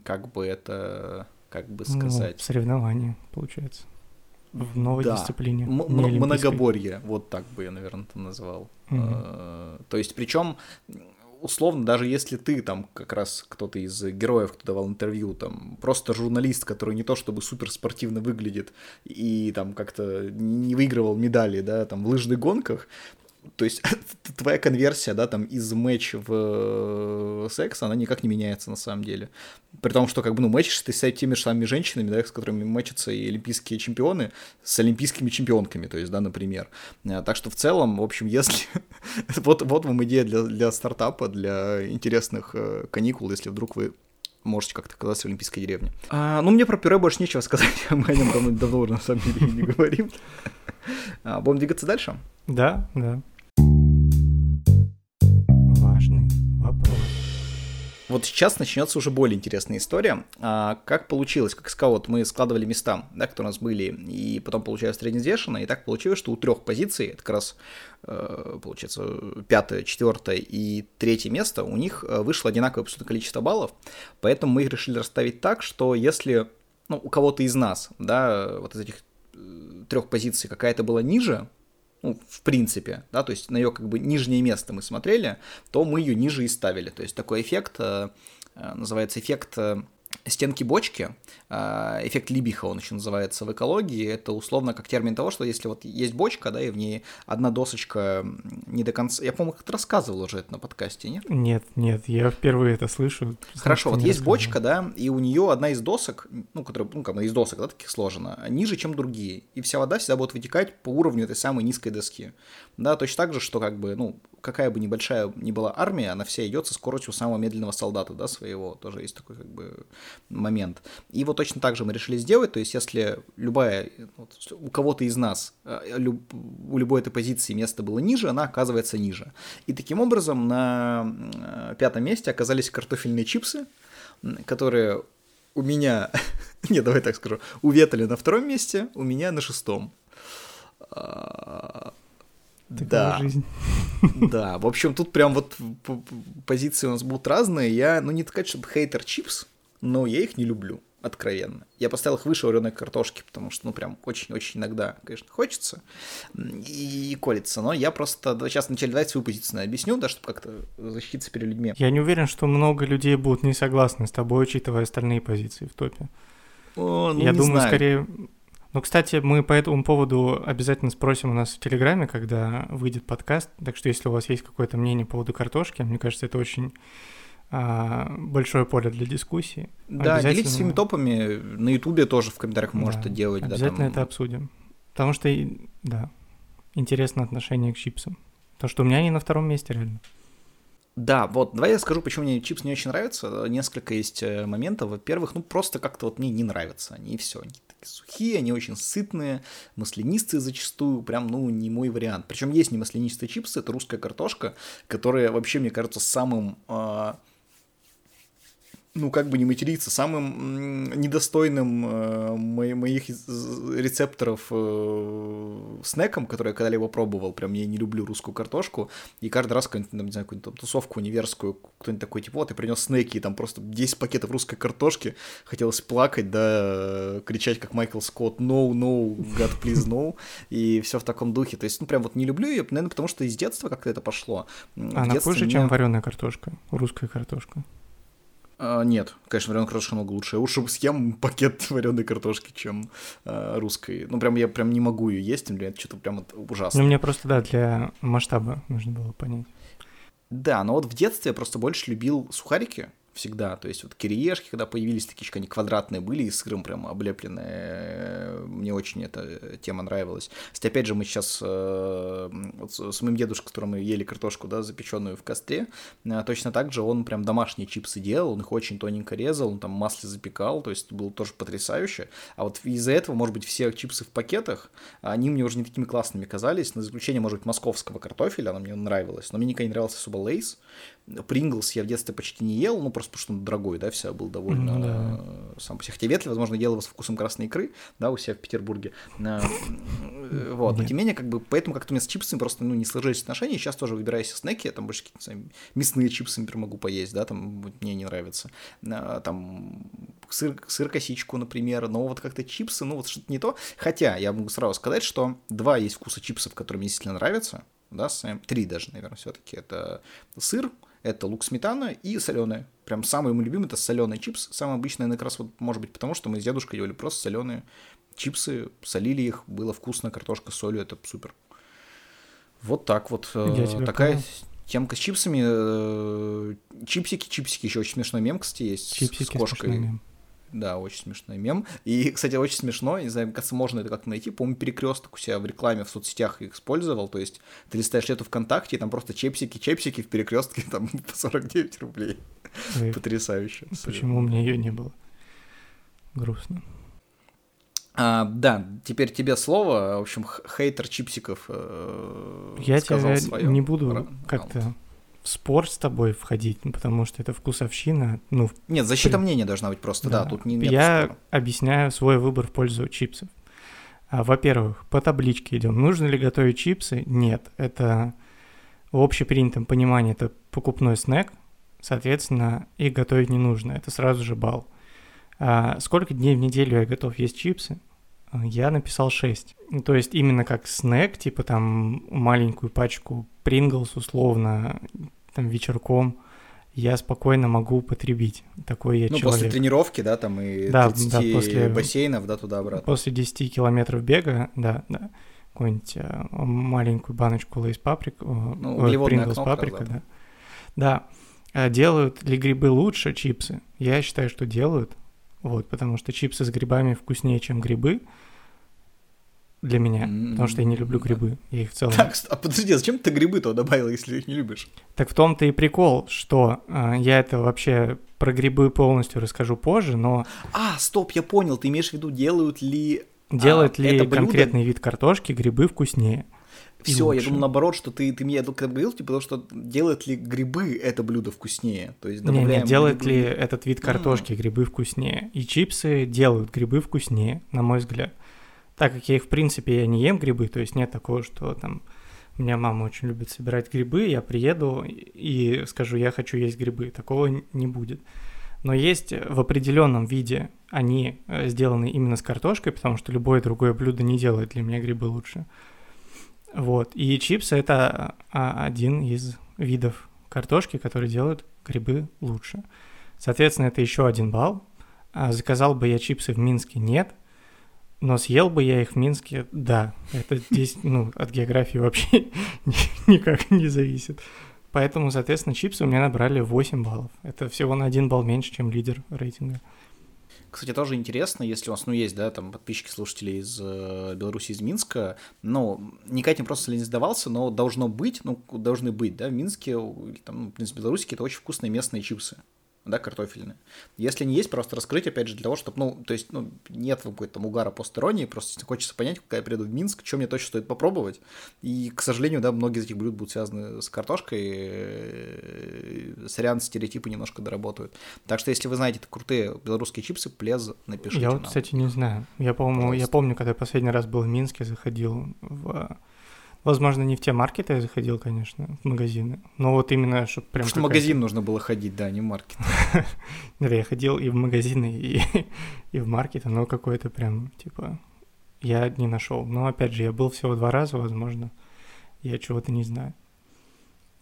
как бы это, как бы ну, сказать... Ну, соревнования, получается. В новой да. дисциплине. М- многоборье, вот так бы я, наверное, это назвал. Угу. То есть, причем условно, даже если ты там как раз кто-то из героев, кто давал интервью, там просто журналист, который не то чтобы супер спортивно выглядит и там как-то не выигрывал медали, да, там в лыжных гонках, то есть твоя конверсия, да, там из матч в э, секс, она никак не меняется на самом деле. При том, что как бы, ну, мэчишь ты с теми же самыми женщинами, да, с которыми мэчатся и олимпийские чемпионы, с олимпийскими чемпионками, то есть, да, например. Э, так что в целом, в общем, если... вот, вот вам идея для, для стартапа, для интересных э, каникул, если вдруг вы можете как-то оказаться в Олимпийской деревне. А, ну, мне про пюре больше нечего сказать, мы о нем давно, давно на самом деле не говорим. А, будем двигаться дальше? Да, да. Важный вопрос. Вот сейчас начнется уже более интересная история. А, как получилось, как сказал, вот мы складывали места, да, которые у нас были, и потом получилось средневзвешенно, и так получилось, что у трех позиций, это как раз, э, получается, пятое, четвертое и третье место, у них э, вышло одинаковое абсолютно количество баллов, поэтому мы их решили расставить так, что если ну, у кого-то из нас, да, вот из этих э, трех позиций какая-то была ниже, ну, в принципе, да, то есть на ее как бы нижнее место мы смотрели, то мы ее ниже и ставили. То есть такой эффект э, э, называется эффект стенки бочки, а, эффект Либиха он еще называется в экологии, это условно как термин того, что если вот есть бочка, да, и в ней одна досочка не до конца... Я, по-моему, как-то рассказывал уже это на подкасте, нет? Нет, нет, я впервые это слышу. Хорошо, вот есть бочка, да, и у нее одна из досок, ну, которая, ну, как из досок, да, таких сложена, ниже, чем другие, и вся вода всегда будет вытекать по уровню этой самой низкой доски. Да, точно так же, что как бы, ну, какая бы небольшая ни была армия, она вся идет со скоростью самого медленного солдата, да, своего, тоже есть такой как бы момент. И вот точно так же мы решили сделать, то есть если любая, вот, у кого-то из нас, э, люб, у любой этой позиции место было ниже, она оказывается ниже. И таким образом на э, пятом месте оказались картофельные чипсы, которые у меня, не, давай так скажу, у Ветали на втором месте, у меня на шестом. А, Такова да. жизнь. Да, в общем, тут прям вот позиции у нас будут разные. Я, ну, не сказать, чтобы хейтер чипс, но я их не люблю, откровенно. Я поставил их выше вареной картошки, потому что, ну, прям очень-очень иногда, конечно, хочется и, и колется. Но я просто сейчас вначале давайте свою позицию объясню, да, чтобы как-то защититься перед людьми. Я не уверен, что много людей будут не согласны с тобой, учитывая остальные позиции в топе. О, ну, я думаю, знаю. скорее ну, кстати, мы по этому поводу обязательно спросим у нас в Телеграме, когда выйдет подкаст. Так что, если у вас есть какое-то мнение по поводу картошки, мне кажется, это очень большое поле для дискуссии. Да, делитесь своими топами. На Ютубе тоже в комментариях да, можете делать. Обязательно да, там... это обсудим. Потому что, да, интересно отношение к чипсам. То, что у меня они на втором месте реально. Да, вот, давай я скажу, почему мне чипсы не очень нравятся. Несколько есть э, моментов. Во-первых, ну просто как-то вот мне не нравятся они, и все. Они такие сухие, они очень сытные, маслянистые зачастую, прям, ну, не мой вариант. Причем есть не маслянистые чипсы, это русская картошка, которая вообще, мне кажется, самым... Э, ну, как бы не материться, самым недостойным э, моих рецепторов э, снеком, который я когда-либо пробовал, прям я не люблю русскую картошку, и каждый раз какую-нибудь, не знаю, какую-нибудь тусовку универскую, кто-нибудь такой, типа, вот, ты принес снеки, и там просто 10 пакетов русской картошки, хотелось плакать, да, кричать, как Майкл Скотт, no, no, God, please, no, и все в таком духе, то есть, ну, прям вот не люблю ее, наверное, потому что из детства как-то это пошло. Она хуже, мне... чем вареная картошка, русская картошка. А, нет, конечно, вареная картошка много лучше. Я лучше съем пакет вареной картошки, чем а, русской. Ну, прям я прям не могу ее есть, для это что-то прям ужасно. Ну, мне просто, да, для масштаба нужно было понять. Да, но вот в детстве я просто больше любил сухарики, всегда. То есть вот кириешки, когда появились, такие они квадратные были и сыром прям облепленные. Мне очень эта тема нравилась. Кстати, опять же, мы сейчас э, вот с моим дедушкой, с которым мы ели картошку, да, запеченную в костре, э, точно так же он прям домашние чипсы делал, он их очень тоненько резал, он там масле запекал, то есть было тоже потрясающе. А вот из-за этого, может быть, все чипсы в пакетах, они мне уже не такими классными казались, на исключение, может быть, московского картофеля, она мне нравилась, но мне никогда не нравился особо лейс, Принглс я в детстве почти не ел, ну просто потому что он дорогой, да, вся был довольно mm, да. сам по себе. Хотя Ветли, возможно, делал его с вкусом красной икры, да, у себя в Петербурге. Э, вот, но тем не менее, как бы, поэтому как-то у меня с чипсами просто, ну, не сложились отношения. Сейчас тоже выбираю себе снеки, я там больше какие-то мясные чипсы, например, могу поесть, да, там мне не нравится. Э, там сыр, сыр-косичку, например, но вот как-то чипсы, ну, вот что-то не то. Хотя я могу сразу сказать, что два есть вкуса чипсов, которые мне действительно нравятся, да, три даже, наверное, все-таки. Это сыр, это лук сметана и соленые. Прям самый мой любимый это соленый чипс. Самый обычный, наверное, как раз вот может быть потому, что мы с дедушкой делали просто соленые чипсы, солили их, было вкусно, картошка с солью, это супер. Вот так вот. Э, такая понял. темка с чипсами. Э, чипсики, чипсики, еще очень смешной мем, кстати, есть чипсики с кошкой. Мем. Да, очень смешной мем. И, кстати, очень смешно, не знаю, кажется, можно это как-то найти. По-моему, перекресток у себя в рекламе в соцсетях использовал. То есть ты листаешь лету ВКонтакте, и там просто чепсики, чепсики в перекрестке там по 49 рублей. Ой, Потрясающе. Почему у меня ее не было? Грустно. А, да, теперь тебе слово. В общем, хейтер чипсиков э, Я тебя свое. не буду как-то спор с тобой входить, ну, потому что это вкусовщина. Ну, Нет, защита при... мнения должна быть просто, да, да тут не нет Я спора. объясняю свой выбор в пользу чипсов. А, во-первых, по табличке идем. Нужно ли готовить чипсы? Нет. Это в общепринятом понимании это покупной снэк, соответственно, их готовить не нужно. Это сразу же бал. А сколько дней в неделю я готов есть чипсы? Я написал 6. Ну, то есть именно как снэк, типа там маленькую пачку Принглс условно, там вечерком, я спокойно могу употребить. Такой я ну, человек. после тренировки, да, там и да, 30 да, после, бассейнов, да, туда-обратно. После 10 километров бега, да, да, какую-нибудь э, маленькую баночку лейс паприк, э, ну, Принглс паприка, да. Да. А делают ли грибы лучше чипсы? Я считаю, что делают. Вот, потому что чипсы с грибами вкуснее, чем грибы для меня, mm-hmm. потому что я не люблю грибы, я их в целом... Так, а подожди, а зачем ты грибы-то добавил, если их не любишь? Так в том-то и прикол, что э, я это вообще про грибы полностью расскажу позже, но... А, стоп, я понял, ты имеешь в виду, делают ли... Делает а, ли конкретный вид картошки грибы вкуснее? Все, я думал наоборот, что ты, ты мне когда говорил, типа, потому что делают ли грибы это блюдо вкуснее? То есть добавляем не, не, делает грибы... ли этот вид картошки mm. грибы вкуснее? И чипсы делают грибы вкуснее, на мой взгляд так как я их, в принципе, я не ем грибы, то есть нет такого, что там у меня мама очень любит собирать грибы, я приеду и скажу, я хочу есть грибы. Такого не будет. Но есть в определенном виде они э, сделаны именно с картошкой, потому что любое другое блюдо не делает для меня грибы лучше. Вот. И чипсы — это а, один из видов картошки, которые делают грибы лучше. Соответственно, это еще один балл. А заказал бы я чипсы в Минске? Нет. Но съел бы я их в Минске, да. Это здесь, ну, от географии вообще никак не зависит. Поэтому, соответственно, чипсы у меня набрали 8 баллов. Это всего на один балл меньше, чем лидер рейтинга. Кстати, тоже интересно, если у вас, ну, есть, да, там, подписчики, слушатели из э, Беларуси, из Минска, ну, никак не просто не сдавался, но должно быть, ну, должны быть, да, в Минске, там, в принципе, в Беларуси какие-то очень вкусные местные чипсы да, картофельные. Если не есть, просто раскрыть, опять же, для того, чтобы, ну, то есть, ну, нет какой-то там угара посторонней, просто хочется понять, когда я приеду в Минск, что мне точно стоит попробовать. И, к сожалению, да, многие из этих блюд будут связаны с картошкой, э, сорян, стереотипы немножко доработают. Так что, если вы знаете крутые белорусские чипсы, плез, напишите Я вот, нам. кстати, не знаю. Я, по-моему, я помню, когда я последний раз был в Минске, заходил в Возможно, не в те маркеты я заходил, конечно, в магазины. Но вот именно, чтобы прям... Потому что в магазин нужно было ходить, да, не в маркет. Да, я ходил и в магазины, и, и в маркеты, но какой-то прям, типа, я не нашел. Но, опять же, я был всего два раза, возможно, я чего-то не знаю.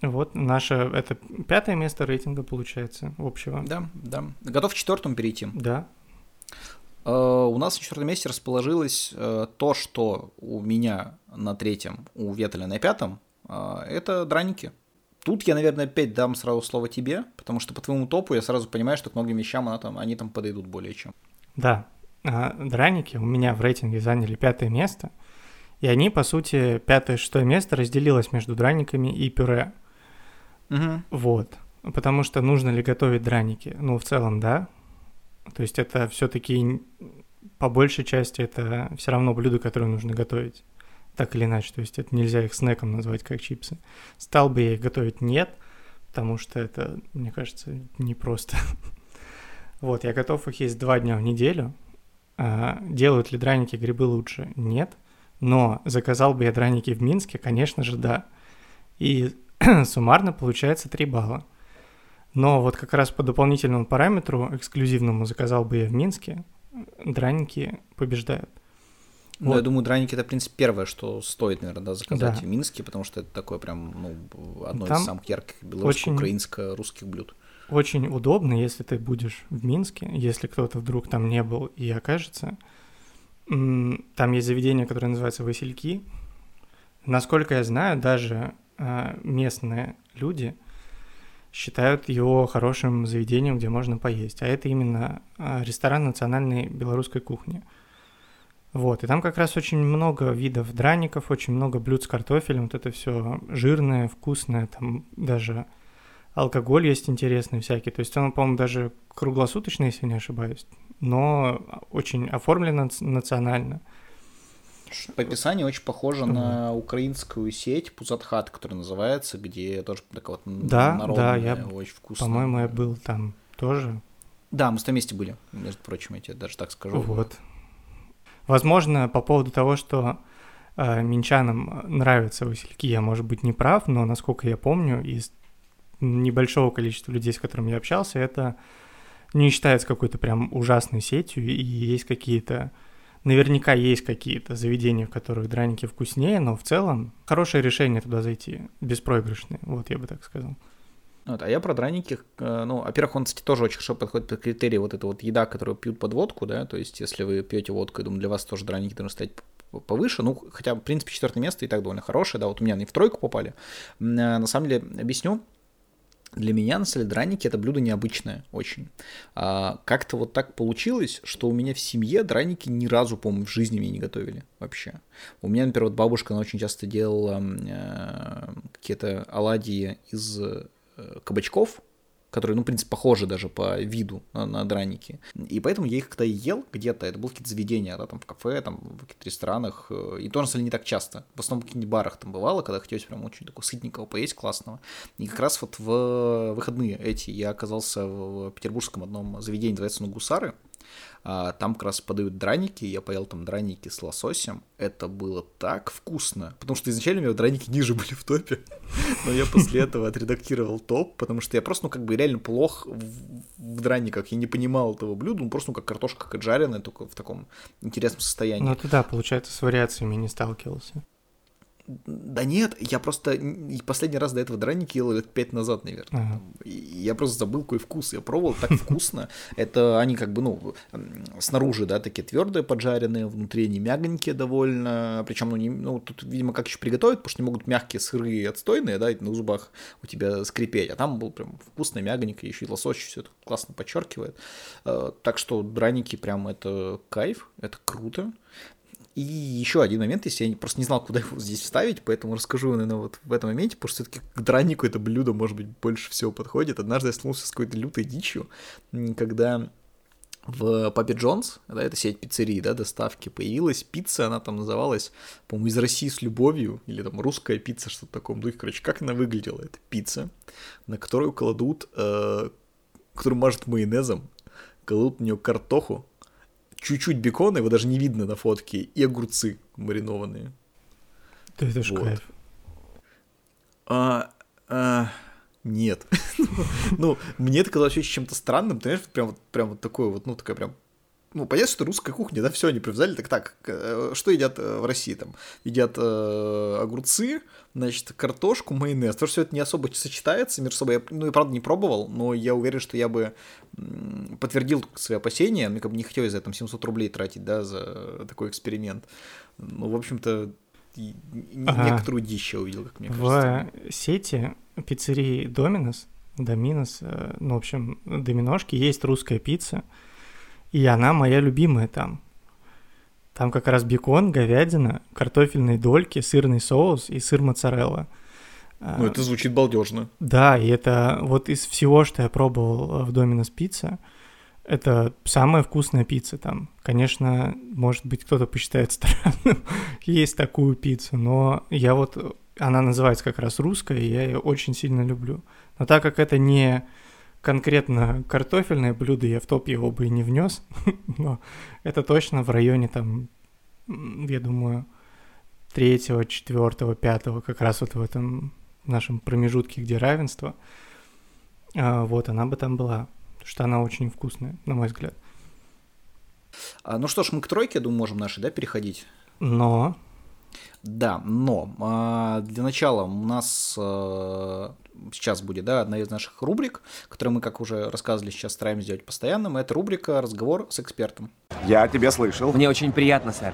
Вот наше, это пятое место рейтинга получается общего. Да, да. Готов к четвертому перейти? Да. Э, у нас на четвертом месте расположилось э, то, что у меня на третьем, у Ветеля на пятом, э, это драники. Тут я, наверное, опять дам сразу слово тебе, потому что по твоему топу я сразу понимаю, что к многим вещам она там, они там подойдут более чем. Да, драники у меня в рейтинге заняли пятое место, и они, по сути, пятое и шестое место разделилось между драниками и пюре. Угу. Вот. Потому что нужно ли готовить драники? Ну, в целом, да, то есть это все-таки по большей части это все равно блюдо, которое нужно готовить. Так или иначе, то есть это нельзя их снеком назвать, как чипсы. Стал бы я их готовить? Нет, потому что это, мне кажется, непросто. вот, я готов их есть два дня в неделю. А, делают ли драники грибы лучше? Нет. Но заказал бы я драники в Минске? Конечно же, да. И суммарно получается 3 балла. Но вот как раз по дополнительному параметру, эксклюзивному, заказал бы я в Минске, драники побеждают. Ну, вот. я думаю, драники это, в принципе, первое, что стоит, наверное, да, заказать да. в Минске, потому что это такое прям, ну, одно Там из самых ярких белорусско-украинско-русских блюд. Очень удобно, если ты будешь в Минске, если кто-то вдруг там не был и окажется. Там есть заведение, которое называется «Васильки». Насколько я знаю, даже а, местные люди считают его хорошим заведением, где можно поесть. А это именно а, ресторан национальной белорусской кухни. Вот, и там как раз очень много видов драников, очень много блюд с картофелем, вот это все жирное, вкусное, там даже алкоголь есть интересный всякий. То есть он, по-моему, даже круглосуточный, если не ошибаюсь, но очень оформлено национально. По описанию очень похоже на украинскую сеть Пузатхат, которая называется, где тоже такая вот Да, народная, да, я, очень вкусная. по-моему, я был там тоже. Да, мы с тобой вместе были, между прочим, я тебе даже так скажу. Вот. Возможно, по поводу того, что э, минчанам нравятся васильки, я, может быть, не прав, но, насколько я помню, из небольшого количества людей, с которыми я общался, это не считается какой-то прям ужасной сетью, и есть какие-то Наверняка есть какие-то заведения, в которых драники вкуснее, но в целом хорошее решение туда зайти, беспроигрышное, вот я бы так сказал. Вот, а я про драники, э, ну, во-первых, он, кстати, тоже очень хорошо подходит под критерии вот эта вот еда, которую пьют под водку, да, то есть если вы пьете водку, я думаю, для вас тоже драники должны стоять повыше, ну, хотя, в принципе, четвертое место и так довольно хорошее, да, вот у меня они в тройку попали. Э, на самом деле, объясню, для меня на самом драники это блюдо необычное очень. А, как-то вот так получилось, что у меня в семье драники ни разу, по-моему, в жизни мне не готовили вообще. У меня, например, вот бабушка, она очень часто делала э, какие-то оладьи из э, кабачков, которые, ну, в принципе, похожи даже по виду на, на драники. И поэтому я их когда ел где-то, это было какие-то заведения, да, там в кафе, там в каких-то ресторанах, э, и тоже, на не так часто. В основном в каких-нибудь барах там бывало, когда хотелось прям очень такого сытненького поесть, классного. И как раз вот в выходные эти я оказался в петербургском одном заведении, называется, ну, Гусары, там как раз подают драники, я поел там драники с лососем. Это было так вкусно, потому что изначально у меня драники ниже были в топе, но я после этого отредактировал топ, потому что я просто, ну, как бы реально плох в, в драниках, я не понимал этого блюда, ну, просто, ну, как картошка как жареная, только в таком интересном состоянии. Ну, ты да, получается, с вариациями не сталкивался. Да нет, я просто последний раз до этого драники ел лет пять назад, наверное. Ага. Я просто забыл какой вкус. Я пробовал, так вкусно. Это они как бы, ну, снаружи, да, такие твердые поджаренные, внутри они мягонькие довольно. Причем, ну, не, ну, тут, видимо, как еще приготовить, потому что не могут мягкие, сырые отстойные, да, на зубах у тебя скрипеть. А там был прям вкусный, мягонький, еще и лосось все это классно подчеркивает. Э, так что драники прям это кайф, это круто. И еще один момент, если я просто не знал, куда его здесь вставить, поэтому расскажу, наверное, вот в этом моменте, потому что все-таки к дранику это блюдо, может быть, больше всего подходит. Однажды я столкнулся с какой-то лютой дичью, когда в Папе Джонс, да, это сеть пиццерий, да, доставки, появилась пицца, она там называлась, по-моему, из России с любовью, или там русская пицца, что-то в таком духе, короче, как она выглядела, это пицца, на которую кладут, э, которую мажут майонезом, кладут в нее картоху, чуть-чуть бекона, его даже не видно на фотке, и огурцы маринованные. Да это ж вот. кайф. А, а, нет. ну, мне это казалось очень чем-то странным, ты знаешь, прям, прям вот такое вот, ну, такая прям ну, понятно, что русская кухня, да, все они привязали, так так, э, что едят э, в России там? Едят э, огурцы, значит, картошку, майонез, то, что все это не особо сочетается между собой, я, ну, и правда не пробовал, но я уверен, что я бы подтвердил свои опасения, мне как бы не хотелось за этом 700 рублей тратить, да, за такой эксперимент. Ну, в общем-то, ага. некоторую дичь я увидел, как мне кажется. В сети пиццерии Доминос, Доминос, э, ну, в общем, Доминошки, есть русская пицца, и она моя любимая там. Там как раз бекон, говядина, картофельные дольки, сырный соус и сыр моцарелла. Ну, это звучит балдежно. Да, и это вот из всего, что я пробовал в Доминос пицца, это самая вкусная пицца там. Конечно, может быть, кто-то посчитает странным есть такую пиццу, но я вот... Она называется как раз русская, и я ее очень сильно люблю. Но так как это не конкретно картофельное блюдо, я в топ его бы и не внес, но это точно в районе там, я думаю, третьего, четвертого, пятого, как раз вот в этом нашем промежутке, где равенство, а, вот она бы там была, потому что она очень вкусная, на мой взгляд. А, ну что ж, мы к тройке, я думаю, можем наши, да, переходить? Но да, но а, для начала у нас а, сейчас будет да, одна из наших рубрик, которую мы, как уже рассказывали, сейчас стараемся сделать постоянным. Это рубрика «Разговор с экспертом». Я тебя слышал. Мне очень приятно, сэр.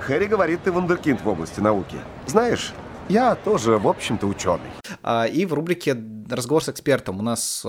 Хэри говорит, ты вундеркинд в области науки. Знаешь, я тоже, в общем-то, ученый. А, и в рубрике «Разговор с экспертом» у нас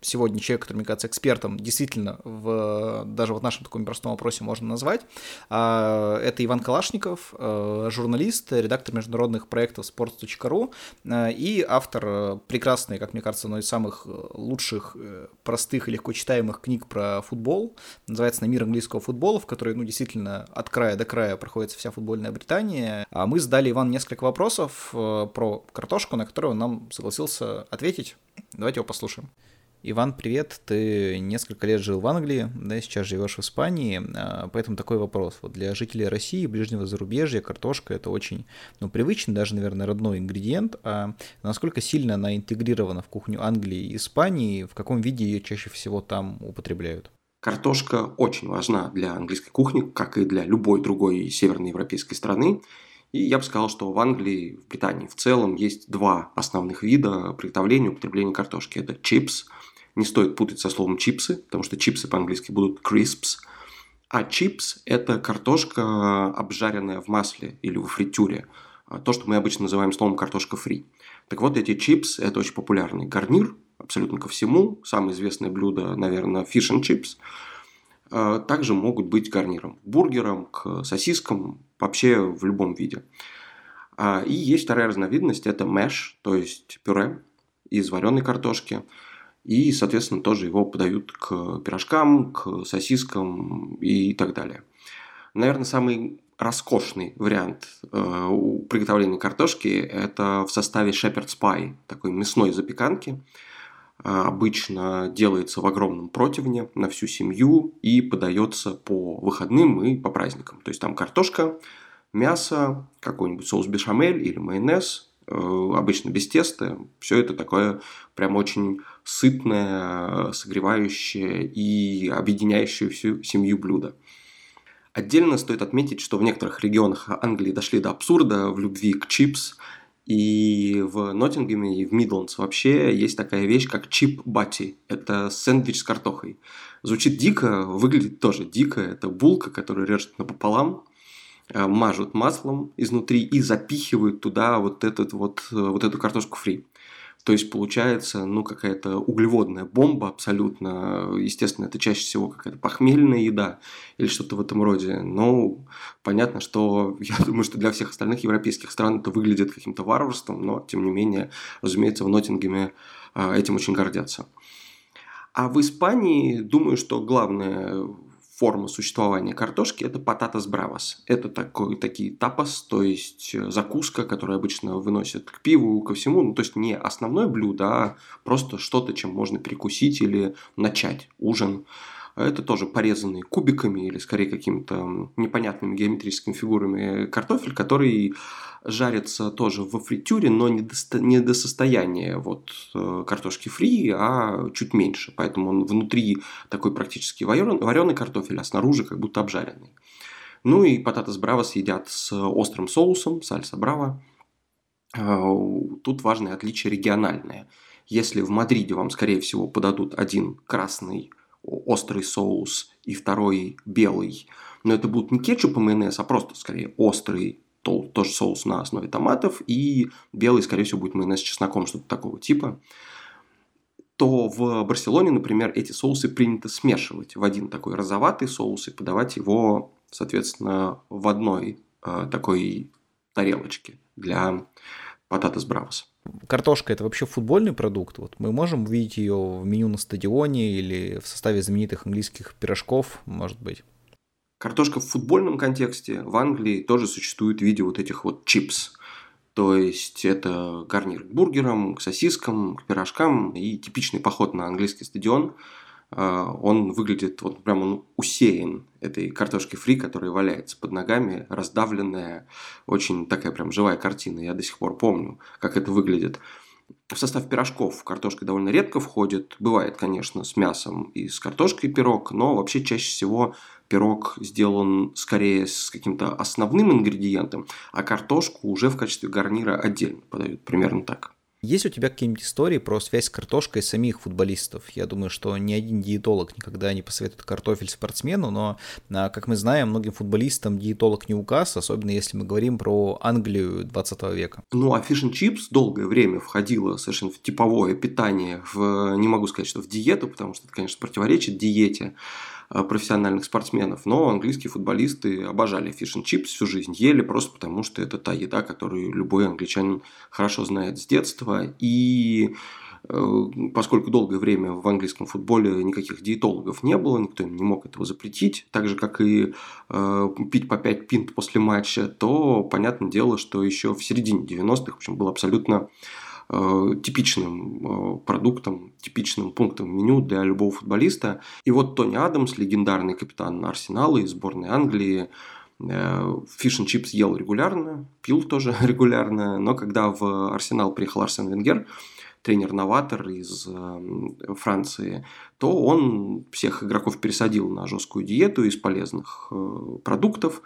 сегодня человек, который, мне кажется, экспертом, действительно, в, даже вот нашем таком простом вопросе можно назвать. А, это Иван Калашников, э, журналист, редактор международных проектов sports.ru э, и автор э, прекрасной, как мне кажется, одной из самых лучших, простых и легко читаемых книг про футбол. Называется «На мир английского футбола», в которой, ну, действительно, от края до края проходит вся футбольная Британия. А мы задали Ивану несколько вопросов про картошку, на которые он нам согласился ответить. Давайте его послушаем. Иван, привет. Ты несколько лет жил в Англии, да, сейчас живешь в Испании, а, поэтому такой вопрос. Вот для жителей России, ближнего зарубежья, картошка это очень, ну, привычный, даже, наверное, родной ингредиент. А насколько сильно она интегрирована в кухню Англии и Испании, в каком виде ее чаще всего там употребляют? Картошка очень важна для английской кухни, как и для любой другой северноевропейской страны. И я бы сказал, что в Англии, в Британии в целом есть два основных вида приготовления и употребления картошки. Это чипс – не стоит путать со словом чипсы, потому что чипсы по-английски будут crisps. А чипс – это картошка, обжаренная в масле или в фритюре. А то, что мы обычно называем словом картошка фри. Так вот, эти чипсы – это очень популярный гарнир абсолютно ко всему. Самое известное блюдо, наверное, fish and chips. А также могут быть гарниром к бургерам, к сосискам, вообще в любом виде. А, и есть вторая разновидность – это мэш, то есть пюре из вареной картошки – и, соответственно, тоже его подают к пирожкам, к сосискам и так далее. Наверное, самый роскошный вариант э, приготовления картошки – это в составе shepherd's pie, такой мясной запеканки. Э, обычно делается в огромном противне на всю семью и подается по выходным и по праздникам. То есть там картошка, мясо, какой-нибудь соус бешамель или майонез, обычно без теста. Все это такое прям очень сытное, согревающее и объединяющее всю семью блюдо. Отдельно стоит отметить, что в некоторых регионах Англии дошли до абсурда в любви к чипс, и в Ноттингеме и в Мидландс вообще есть такая вещь, как чип бати. Это сэндвич с картохой. Звучит дико, выглядит тоже дико. Это булка, которую режут напополам, Э, мажут маслом изнутри и запихивают туда вот, этот вот, э, вот эту картошку фри. То есть получается, ну, какая-то углеводная бомба абсолютно. Естественно, это чаще всего какая-то похмельная еда или что-то в этом роде. Но понятно, что я думаю, что для всех остальных европейских стран это выглядит каким-то варварством, но, тем не менее, разумеется, в Ноттингеме э, этим очень гордятся. А в Испании, думаю, что главное форма существования картошки – это пататас бравас. Это такой, такие тапас, то есть э, закуска, которую обычно выносят к пиву, ко всему. Ну, то есть не основное блюдо, а просто что-то, чем можно перекусить или начать ужин. Это тоже порезанный кубиками или скорее какими-то непонятными геометрическими фигурами картофель, который жарится тоже во фритюре, но не до, не до состояния вот э, картошки фри, а чуть меньше. Поэтому он внутри такой практически вареный, картофель, а снаружи как будто обжаренный. Ну и пататас бравос едят с острым соусом, сальса браво. А, тут важное отличие региональное. Если в Мадриде вам, скорее всего, подадут один красный острый соус и второй белый. Но это будут не кетчуп и майонез, а просто скорее острый то, тоже соус на основе томатов, и белый, скорее всего, будет майонез с чесноком, что-то такого типа, то в Барселоне, например, эти соусы принято смешивать в один такой розоватый соус и подавать его, соответственно, в одной э, такой тарелочке для пататас бравос картошка это вообще футбольный продукт? Вот мы можем увидеть ее в меню на стадионе или в составе знаменитых английских пирожков, может быть? Картошка в футбольном контексте в Англии тоже существует в виде вот этих вот чипс. То есть это гарнир к бургерам, к сосискам, к пирожкам и типичный поход на английский стадион – он выглядит, вот прям он усеян этой картошки фри, которая валяется под ногами, раздавленная, очень такая прям живая картина. Я до сих пор помню, как это выглядит. В состав пирожков картошка довольно редко входит. Бывает, конечно, с мясом и с картошкой пирог, но вообще чаще всего пирог сделан скорее с каким-то основным ингредиентом, а картошку уже в качестве гарнира отдельно подают. Примерно так. Есть у тебя какие-нибудь истории про связь с картошкой самих футболистов? Я думаю, что ни один диетолог никогда не посоветует картофель спортсмену, но, а, как мы знаем, многим футболистам диетолог не указ, особенно если мы говорим про Англию 20 века. Ну, а fish chips долгое время входило совершенно в типовое питание, в, не могу сказать, что в диету, потому что это, конечно, противоречит диете, профессиональных спортсменов, но английские футболисты обожали fish chips всю жизнь, ели просто потому, что это та еда, которую любой англичанин хорошо знает с детства. И э, поскольку долгое время в английском футболе никаких диетологов не было, никто им не мог этого запретить, так же, как и э, пить по 5 пинт после матча, то понятное дело, что еще в середине 90-х, в общем, было абсолютно Э, типичным э, продуктом, типичным пунктом меню для любого футболиста. И вот Тони Адамс, легендарный капитан Арсенала из сборной Англии, фиш чипс ел регулярно, пил тоже регулярно, но когда в Арсенал приехал Арсен Венгер, тренер-новатор из э, Франции, то он всех игроков пересадил на жесткую диету из полезных продуктов.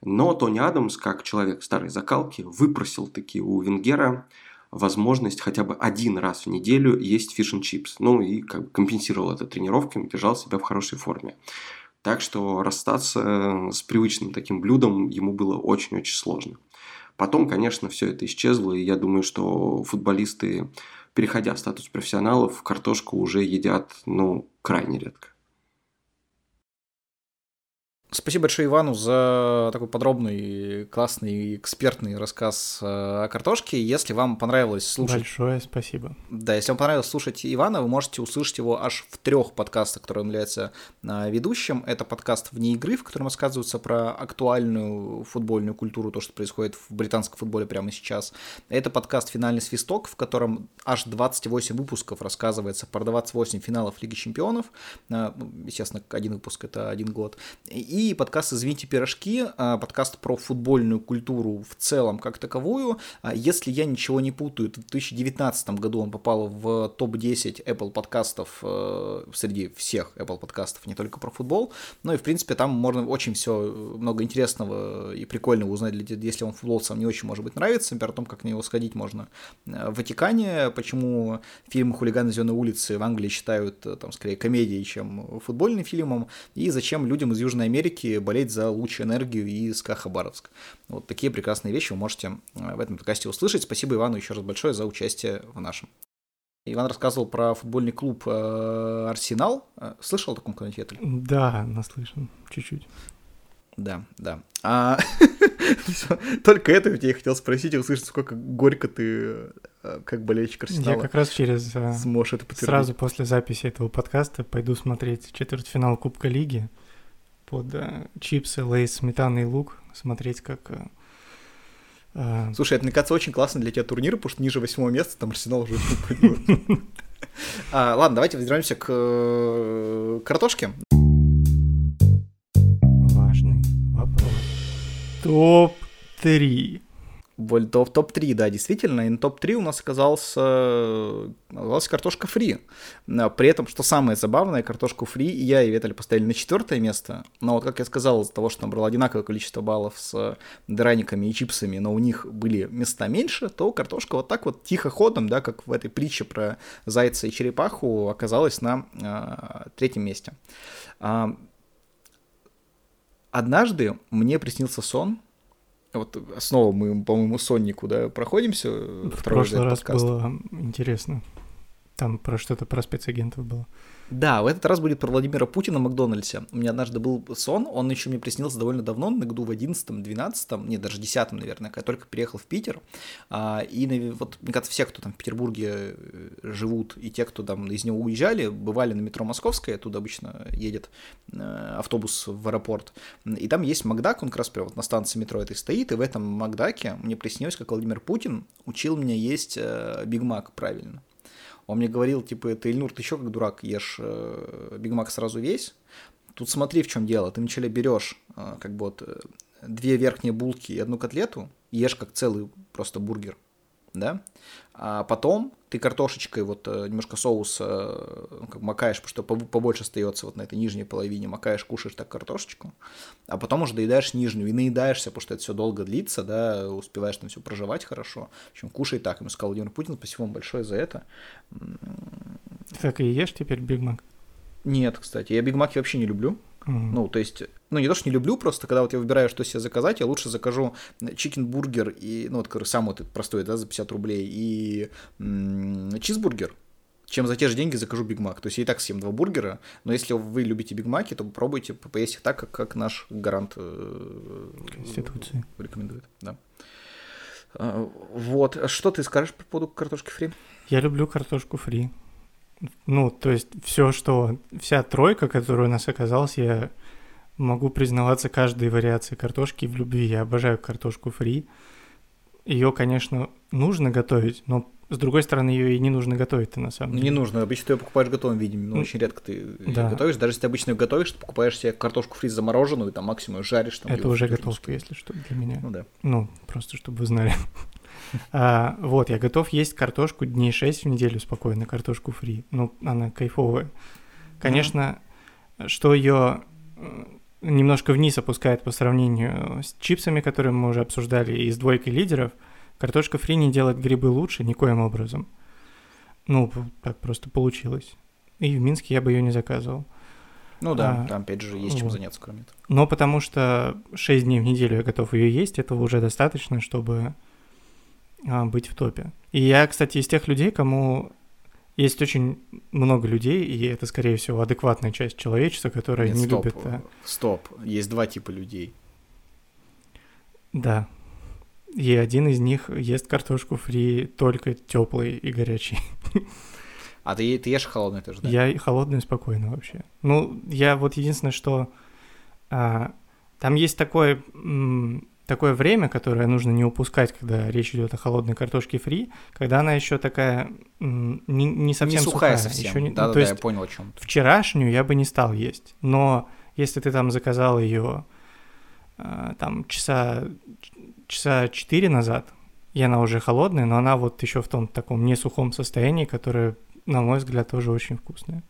Но Тони Адамс, как человек старой закалки, выпросил таки у Венгера возможность хотя бы один раз в неделю есть фиш чипс. Ну и как бы компенсировал это тренировками, держал себя в хорошей форме. Так что расстаться э, с привычным таким блюдом ему было очень-очень сложно. Потом, конечно, все это исчезло, и я думаю, что футболисты, переходя в статус профессионалов, картошку уже едят, ну, крайне редко. Спасибо большое Ивану за такой подробный, классный, экспертный рассказ э, о картошке. Если вам понравилось слушать... Большое спасибо. Да, если вам понравилось слушать Ивана, вы можете услышать его аж в трех подкастах, которые он является э, ведущим. Это подкаст «Вне игры», в котором рассказывается про актуальную футбольную культуру, то, что происходит в британском футболе прямо сейчас. Это подкаст «Финальный свисток», в котором аж 28 выпусков рассказывается про 28 финалов Лиги Чемпионов. Э, ну, естественно, один выпуск — это один год. И и подкаст «Извините, пирожки», а, подкаст про футбольную культуру в целом как таковую. А, если я ничего не путаю, то в 2019 году он попал в топ-10 Apple подкастов э, среди всех Apple подкастов, не только про футбол. Ну и, в принципе, там можно очень все много интересного и прикольного узнать, если вам футбол сам не очень, может быть, нравится, например, о том, как на него сходить можно э, в Ватикане, почему фильмы «Хулиганы зеленой улицы» в Англии считают, э, там, скорее, комедией, чем футбольным фильмом, и зачем людям из Южной Америки Америки болеть за луч энергию и СКА Хабаровск. Вот такие прекрасные вещи вы можете э, в этом подкасте услышать. Спасибо Ивану еще раз большое за участие в нашем. Иван рассказывал про футбольный клуб э, Арсенал. Э, слышал о таком когда-нибудь? Да, наслышан, чуть-чуть. Да, да. А, только это я тебя хотел спросить и услышать, сколько горько ты, как болельщик Арсенала, Я как раз через... Сможешь это Сразу после записи этого подкаста пойду смотреть четвертьфинал Кубка Лиги под чипсы, лейс, сметана и лук, смотреть, как... Э, э, Слушай, это, мне кажется, очень классно для тебя турнир, потому что ниже восьмого места там Арсенал уже а, ладно, давайте вернемся к э, картошке. Важный вопрос. Топ-3 в топ-3, да, действительно, и на топ-3 у нас оказался, оказалась картошка фри. При этом, что самое забавное, картошку фри я, и Веталь поставили на четвертое место, но вот, как я сказал, из-за того, что набрал одинаковое количество баллов с драниками и чипсами, но у них были места меньше, то картошка вот так вот тихо ходом, да, как в этой притче про зайца и черепаху, оказалась на э, третьем месте. Э, однажды мне приснился сон, вот снова мы, по-моему, Соннику, да, проходимся. В прошлый раз подкаст. было интересно. Там про что-то про спецагентов было. Да, в этот раз будет про Владимира Путина в Макдональдсе. У меня однажды был сон, он еще мне приснился довольно давно, на году в 11-м, 12-м, нет, даже 10-м, наверное, когда я только приехал в Питер. А, и вот, мне кажется, все, кто там в Петербурге э, живут, и те, кто там из него уезжали, бывали на метро Московское, оттуда обычно едет э, автобус в аэропорт. И там есть Макдак, он как раз прямо вот на станции метро этой стоит, и в этом Макдаке мне приснилось, как Владимир Путин учил меня есть э, Биг Мак правильно. Он мне говорил, типа, ты, Ильнур, ты еще как дурак ешь э, Биг Мак сразу весь. Тут смотри, в чем дело. Ты вначале берешь, э, как бы вот, э, две верхние булки и одну котлету, ешь как целый просто бургер, да? А потом ты картошечкой вот э, немножко соус э, ну, как макаешь, потому что побольше остается вот на этой нижней половине, макаешь, кушаешь так картошечку, а потом уже доедаешь нижнюю и наедаешься, потому что это все долго длится, да, успеваешь там все проживать хорошо. В общем, кушай так, ему сказал Владимир Путин, спасибо вам большое за это. Так и ешь теперь Биг Мак? Нет, кстати, я Биг Маки вообще не люблю. Мм. Ну, то есть, ну, не то, что не люблю, просто когда вот я выбираю, что себе заказать, я лучше закажу чикен-бургер, и, ну, вот, который самый вот простой, да, за 50 рублей, и м- чизбургер, чем за те же деньги закажу Биг Мак. То есть я и так съем два бургера, но если вы любите Биг Маки, то попробуйте поесть их так, как, как наш гарант э, Конституции рекомендует. Да. А, вот, что ты скажешь по поводу картошки фри? Я люблю картошку фри. Ну, то есть все, что... Вся тройка, которая у нас оказалась, я могу признаваться каждой вариации картошки в любви. Я обожаю картошку фри. Ее, конечно, нужно готовить, но с другой стороны, ее и не нужно готовить на самом деле. Не нужно, обычно ты ее покупаешь в готовом виде, но ну, очень редко ты да. готовишь. Даже если ты обычно ее готовишь, ты покупаешь себе картошку фри замороженную, и там максимум жаришь. Там, Это уже готовка, если что, для меня. Ну да. Ну, просто чтобы вы знали. А, вот, я готов есть картошку дней 6 в неделю спокойно, картошку фри. Ну, она кайфовая. Конечно, mm-hmm. что ее немножко вниз опускает по сравнению с чипсами, которые мы уже обсуждали, и с двойкой лидеров, картошка фри не делает грибы лучше никоим образом. Ну, так просто получилось. И в Минске я бы ее не заказывал. Ну да, а, там опять же есть вот. чем заняться, кроме этого. Но потому что 6 дней в неделю я готов ее есть, этого уже достаточно, чтобы а, быть в топе. И я, кстати, из тех людей, кому есть очень много людей, и это, скорее всего, адекватная часть человечества, которая Нет, не стоп, любит... А... Стоп, есть два типа людей. Да. И один из них ест картошку фри только теплый и горячий. А ты, ты ешь холодную тоже, да? Я холодную спокойно вообще. Ну, я вот единственное, что а, там есть такой м- такое время, которое нужно не упускать, когда речь идет о холодной картошке фри, когда она еще такая не, не совсем не сухая, сухая совсем. Еще не, да, ну, да, да, я понял о чем. Вчерашнюю я бы не стал есть, но если ты там заказал ее а, там часа часа 4 назад, и она уже холодная, но она вот еще в том таком не сухом состоянии, которое, на мой взгляд, тоже очень вкусное.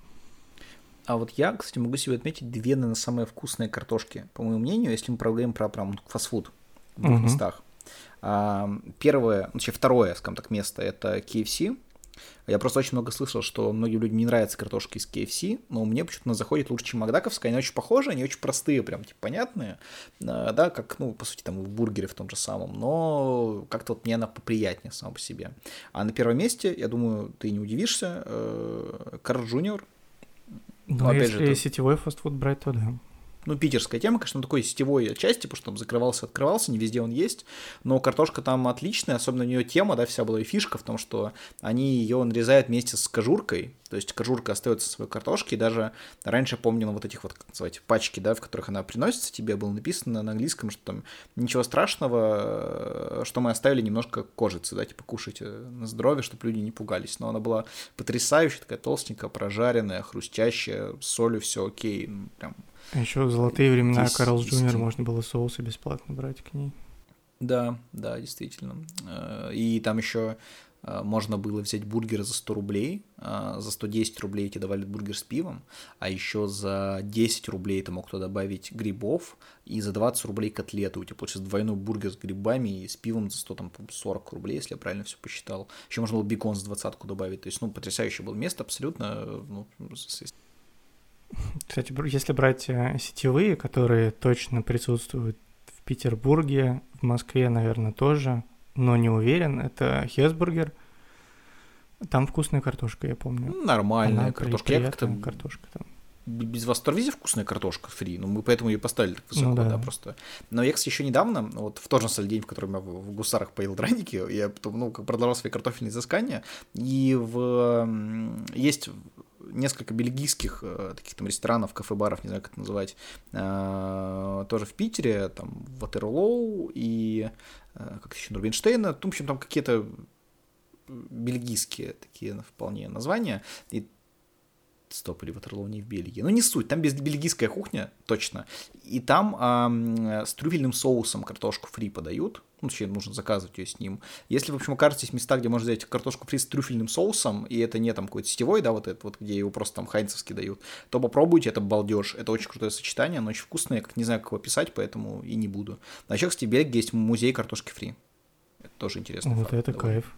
А вот я, кстати, могу себе отметить две, наверное, самые вкусные картошки, по моему мнению, если мы говорим про прям фастфуд в двух угу. местах. А, первое, вообще второе, скажем так, место это KFC. Я просто очень много слышал, что многим людям не нравится картошка из KFC, но мне почему-то она заходит лучше, чем Макдаковская. Они очень похожи, они очень простые, прям типа понятные, а, да, как, ну, по сути, там в бургере в том же самом, но как-то вот мне она поприятнее сама по себе. А на первом месте, я думаю, ты не удивишься, э, Карл Джуниор. Ну, ну если же, это... сетевой фастфуд брать, то да ну, питерская тема, конечно, такой сетевой части, потому что там закрывался, открывался, не везде он есть, но картошка там отличная, особенно у нее тема, да, вся была и фишка в том, что они ее нарезают вместе с кожуркой, то есть кожурка остается своей картошке, и даже раньше помню на вот этих вот, как называть, пачки, да, в которых она приносится тебе, было написано на английском, что там ничего страшного, что мы оставили немножко кожицы, да, типа кушайте на здоровье, чтобы люди не пугались, но она была потрясающая, такая толстенькая, прожаренная, хрустящая, с солью все окей, прям а еще в золотые времена Карлс Джуниор можно было соусы бесплатно брать к ней. Да, да, действительно. Э, и там еще э, можно было взять бургер за 100 рублей, э, за 110 рублей тебе давали бургер с пивом, а еще за 10 рублей ты мог туда добавить грибов, и за 20 рублей котлеты. У тебя получится двойной бургер с грибами и с пивом за 100, там, 40 рублей, если я правильно все посчитал. Еще можно было бекон с двадцатку добавить. То есть, ну, потрясающее было место абсолютно. Ну, кстати, если брать э, сетевые, которые точно присутствуют в Петербурге, в Москве, наверное, тоже, но не уверен, это Хесбургер. Там вкусная картошка, я помню. Нормальная Она картошка. Я как-то... картошка там без восторга везде вкусная картошка фри, ну мы поэтому ее поставили так высоко, ну, да. да, просто. Но я, кстати, еще недавно, вот в тот же день, в котором я в, в гусарах поел драники, я потом, ну, как продолжал свои картофельные изыскания, и в... есть несколько бельгийских э, таких там ресторанов, кафе-баров, не знаю, как это называть, э, тоже в Питере, там Ватерлоу и э, как еще Нурбинштейна, ну, в общем, там какие-то бельгийские такие вполне названия, и Стоп, или Ватерлоу не в Бельгии. Ну, не суть, там без бельгийская кухня, точно. И там с трюфельным соусом картошку фри подают. Ну, точнее, нужно заказывать ее с ним. Если, в общем, окажетесь места, где можно взять картошку фри с трюфельным соусом, и это не там какой-то сетевой, да, вот этот вот, где его просто там хайнцевский дают, то попробуйте, это балдеж. Это очень крутое сочетание, оно очень вкусное, я как не знаю, как его писать, поэтому и не буду. А еще, кстати, в Бельгии есть музей картошки фри. Это тоже интересно. Вот это довольно. кайф.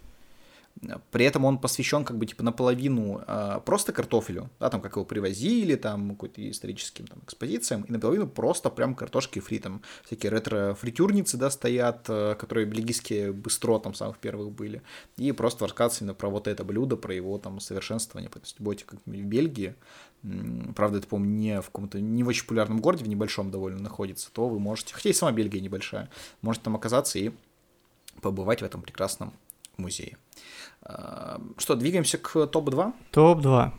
При этом он посвящен как бы типа наполовину э, просто картофелю, да, там как его привозили, там какой-то историческим там экспозициям, и наполовину просто прям картошки фри, там всякие ретро-фритюрницы, да, стоят, э, которые бельгийские быстро там самых первых были, и просто рассказывать именно про вот это блюдо, про его там совершенствование, то есть будете как в Бельгии, правда, это, по-моему, не в каком-то, не в очень популярном городе, в небольшом довольно находится, то вы можете, хотя и сама Бельгия небольшая, можете там оказаться и побывать в этом прекрасном музее. А, что, двигаемся к топ-2? Топ-2.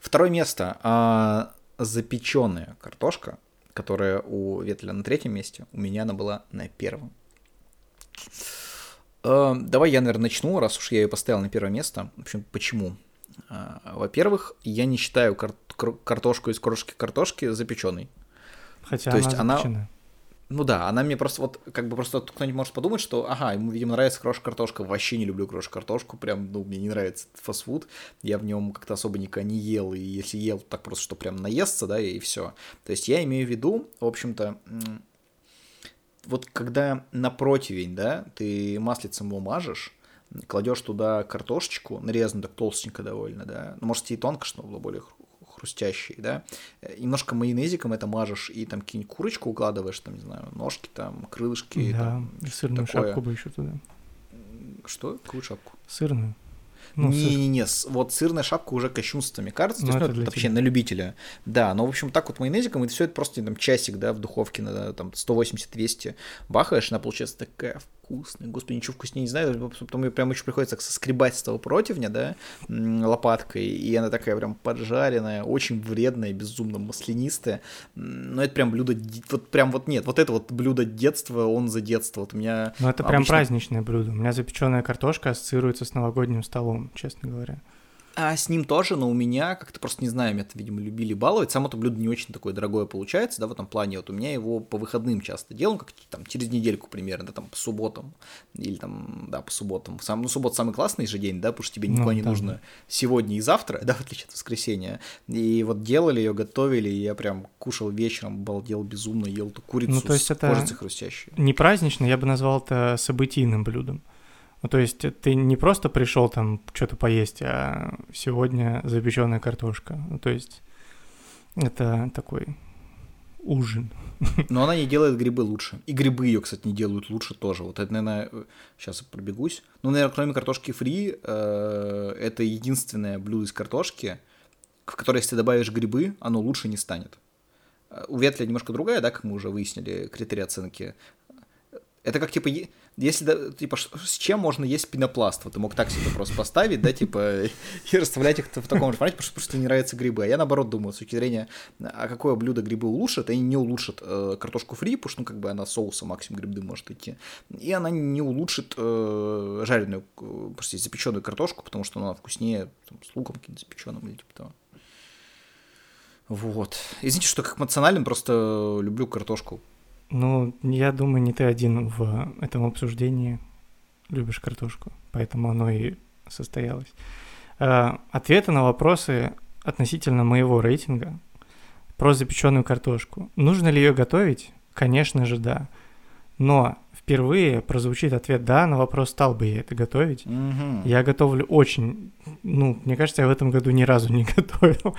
Второе место. А, запеченная картошка, которая у Ветля на третьем месте, у меня она была на первом. А, давай я, наверное, начну, раз уж я ее поставил на первое место. В общем, почему? Во-первых, я не считаю кар- картошку из крошки картошки запеченной. Хотя То она есть запеченная. она ну да, она мне просто вот, как бы просто кто-нибудь может подумать, что, ага, ему, видимо, нравится крошка картошка, вообще не люблю крошка картошку, прям, ну, мне не нравится фастфуд, я в нем как-то особо никогда не ел, и если ел, так просто, что прям наесться, да, и все. То есть я имею в виду, в общем-то, вот когда на противень, да, ты маслицем его мажешь, кладешь туда картошечку, нарезанную так толстенько довольно, да, ну, может, и тонко, чтобы было более хрустящий, да, э, немножко майонезиком это мажешь и там какие-нибудь курочку укладываешь, там, не знаю, ножки, там, крылышки. Да, там, и сырную такое. шапку бы еще туда. Что? Какую шапку? Сырную. Ну, Не-не-не, сыр. вот сырная шапка уже кощунствами кажется, то есть, ну, это, это вообще на любителя. Да, но, в общем, так вот майонезиком, и все это просто там часик, да, в духовке на там 180-200 бахаешь, она получается такая вкусная. Господи, ничего вкуснее не знаю. Потом ее прям еще приходится соскребать с того противня, да, лопаткой. И она такая прям поджаренная, очень вредная, безумно маслянистая. Но это прям блюдо, вот прям вот нет, вот это вот блюдо детства, он за детство. Вот у меня Ну это обычно... прям праздничное блюдо. У меня запеченная картошка ассоциируется с новогодним столом, честно говоря. А с ним тоже, но у меня как-то просто не знаю, меня, видимо, любили баловать. Само это блюдо не очень такое дорогое получается, да, в этом плане. Вот у меня его по выходным часто делаем, как там через недельку примерно, да, там по субботам. Или там, да, по субботам. Сам, ну, суббота самый классный же день, да, потому что тебе никуда ну, не да. нужно сегодня и завтра, да, в отличие от воскресенья. И вот делали ее, готовили, и я прям кушал вечером, балдел безумно, ел ту курицу ну, то есть с это хрустящей. Не празднично, я бы назвал это событийным блюдом. Ну, то есть ты не просто пришел там что-то поесть, а сегодня запеченная картошка. Ну, то есть это такой ужин. Но она не делает грибы лучше. И грибы ее, кстати, не делают лучше тоже. Вот это, наверное, сейчас пробегусь. Ну, наверное, кроме картошки фри, э, это единственное блюдо из картошки, в которое, если ты добавишь грибы, оно лучше не станет. Э, у ветля немножко другая, да, как мы уже выяснили, критерии оценки. Это как, типа, если, типа, с чем можно есть пенопласт? Вот ты мог так себе просто поставить, да, типа, и расставлять их в таком же формате, потому что просто не нравятся грибы. А я, наоборот, думаю, с точки зрения, а какое блюдо грибы улучшит, они не улучшат э, картошку фри, потому что, ну, как бы она соуса максимум грибы может идти. И она не улучшит э, жареную, э, простите, запеченную картошку, потому что она вкуснее там, с луком каким-то запеченным или типа того. Вот. Извините, что как эмоционален, просто люблю картошку ну, я думаю, не ты один в этом обсуждении любишь картошку, поэтому оно и состоялось. А, ответы на вопросы относительно моего рейтинга про запеченную картошку. Нужно ли ее готовить? Конечно же, да. Но впервые прозвучит ответ «да» на вопрос, стал бы я это готовить. Угу. Я готовлю очень... Ну, мне кажется, я в этом году ни разу не готовил.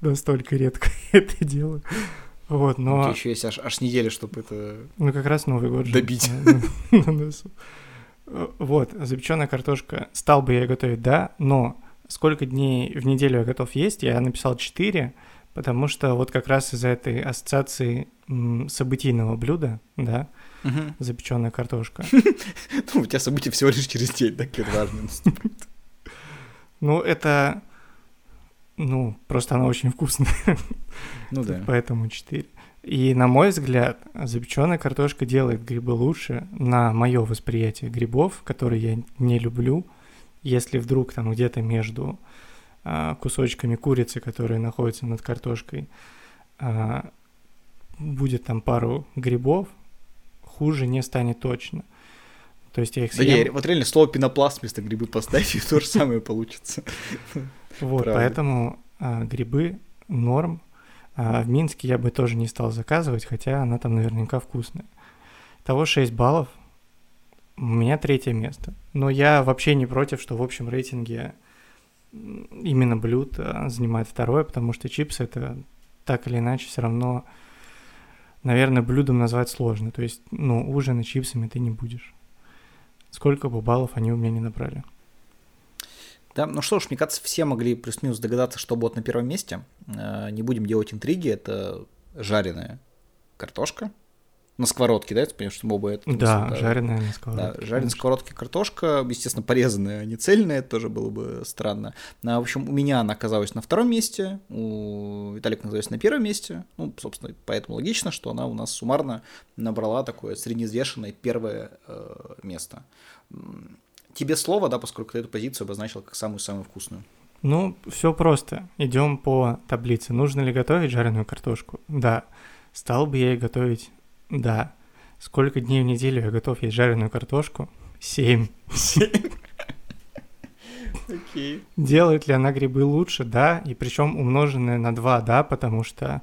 Настолько редко это делаю. Вот, но... У еще есть аж, аж неделя, чтобы это... Ну, как раз Новый год. Добить. Вот, запеченная картошка. Стал бы я готовить, да, но сколько дней в неделю я готов есть, я написал 4, потому что вот как раз из-за этой ассоциации событийного блюда, да, угу. запеченная картошка. Ну, у тебя события всего лишь через день, это важно наступит. Ну, это ну, просто она очень вкусная. Ну да. Поэтому 4. И, на мой взгляд, запеченная картошка делает грибы лучше на мое восприятие грибов, которые я не люблю. Если вдруг там где-то между а, кусочками курицы, которые находятся над картошкой, а, будет там пару грибов, хуже не станет точно. То есть я их съем... Да не, вот реально слово пенопласт вместо грибы поставь, и то же самое получится. Вот, поэтому а, грибы норм. А в Минске я бы тоже не стал заказывать, хотя она там наверняка вкусная. Того 6 баллов. У меня третье место. Но я вообще не против, что в общем рейтинге именно блюд а, занимает второе, потому что чипсы это так или иначе все равно, наверное, блюдом назвать сложно. То есть, ну, ужин и чипсами ты не будешь. Сколько бы баллов они у меня не набрали. Да, ну что ж, мне кажется, все могли плюс-минус догадаться, что будет на первом месте. Э, не будем делать интриги, это жареная картошка, на сковородке, да, ты понимаешь, что оба это... Да, да, жареная на сковородке. Да, жареная на сковородке картошка, естественно, порезанная, а не цельная, это тоже было бы странно. А, в общем, у меня она оказалась на втором месте, у Виталика оказалась на первом месте, ну, собственно, поэтому логично, что она у нас суммарно набрала такое среднеизвешенное первое э, место. Тебе слово, да, поскольку ты эту позицию обозначил как самую-самую вкусную. Ну, все просто. Идем по таблице. Нужно ли готовить жареную картошку? Да. Стал бы я ее готовить да. Сколько дней в неделю я готов есть жареную картошку? Семь. Семь? Окей. Делает ли она грибы лучше? Да. И причем умноженное на два, да, потому что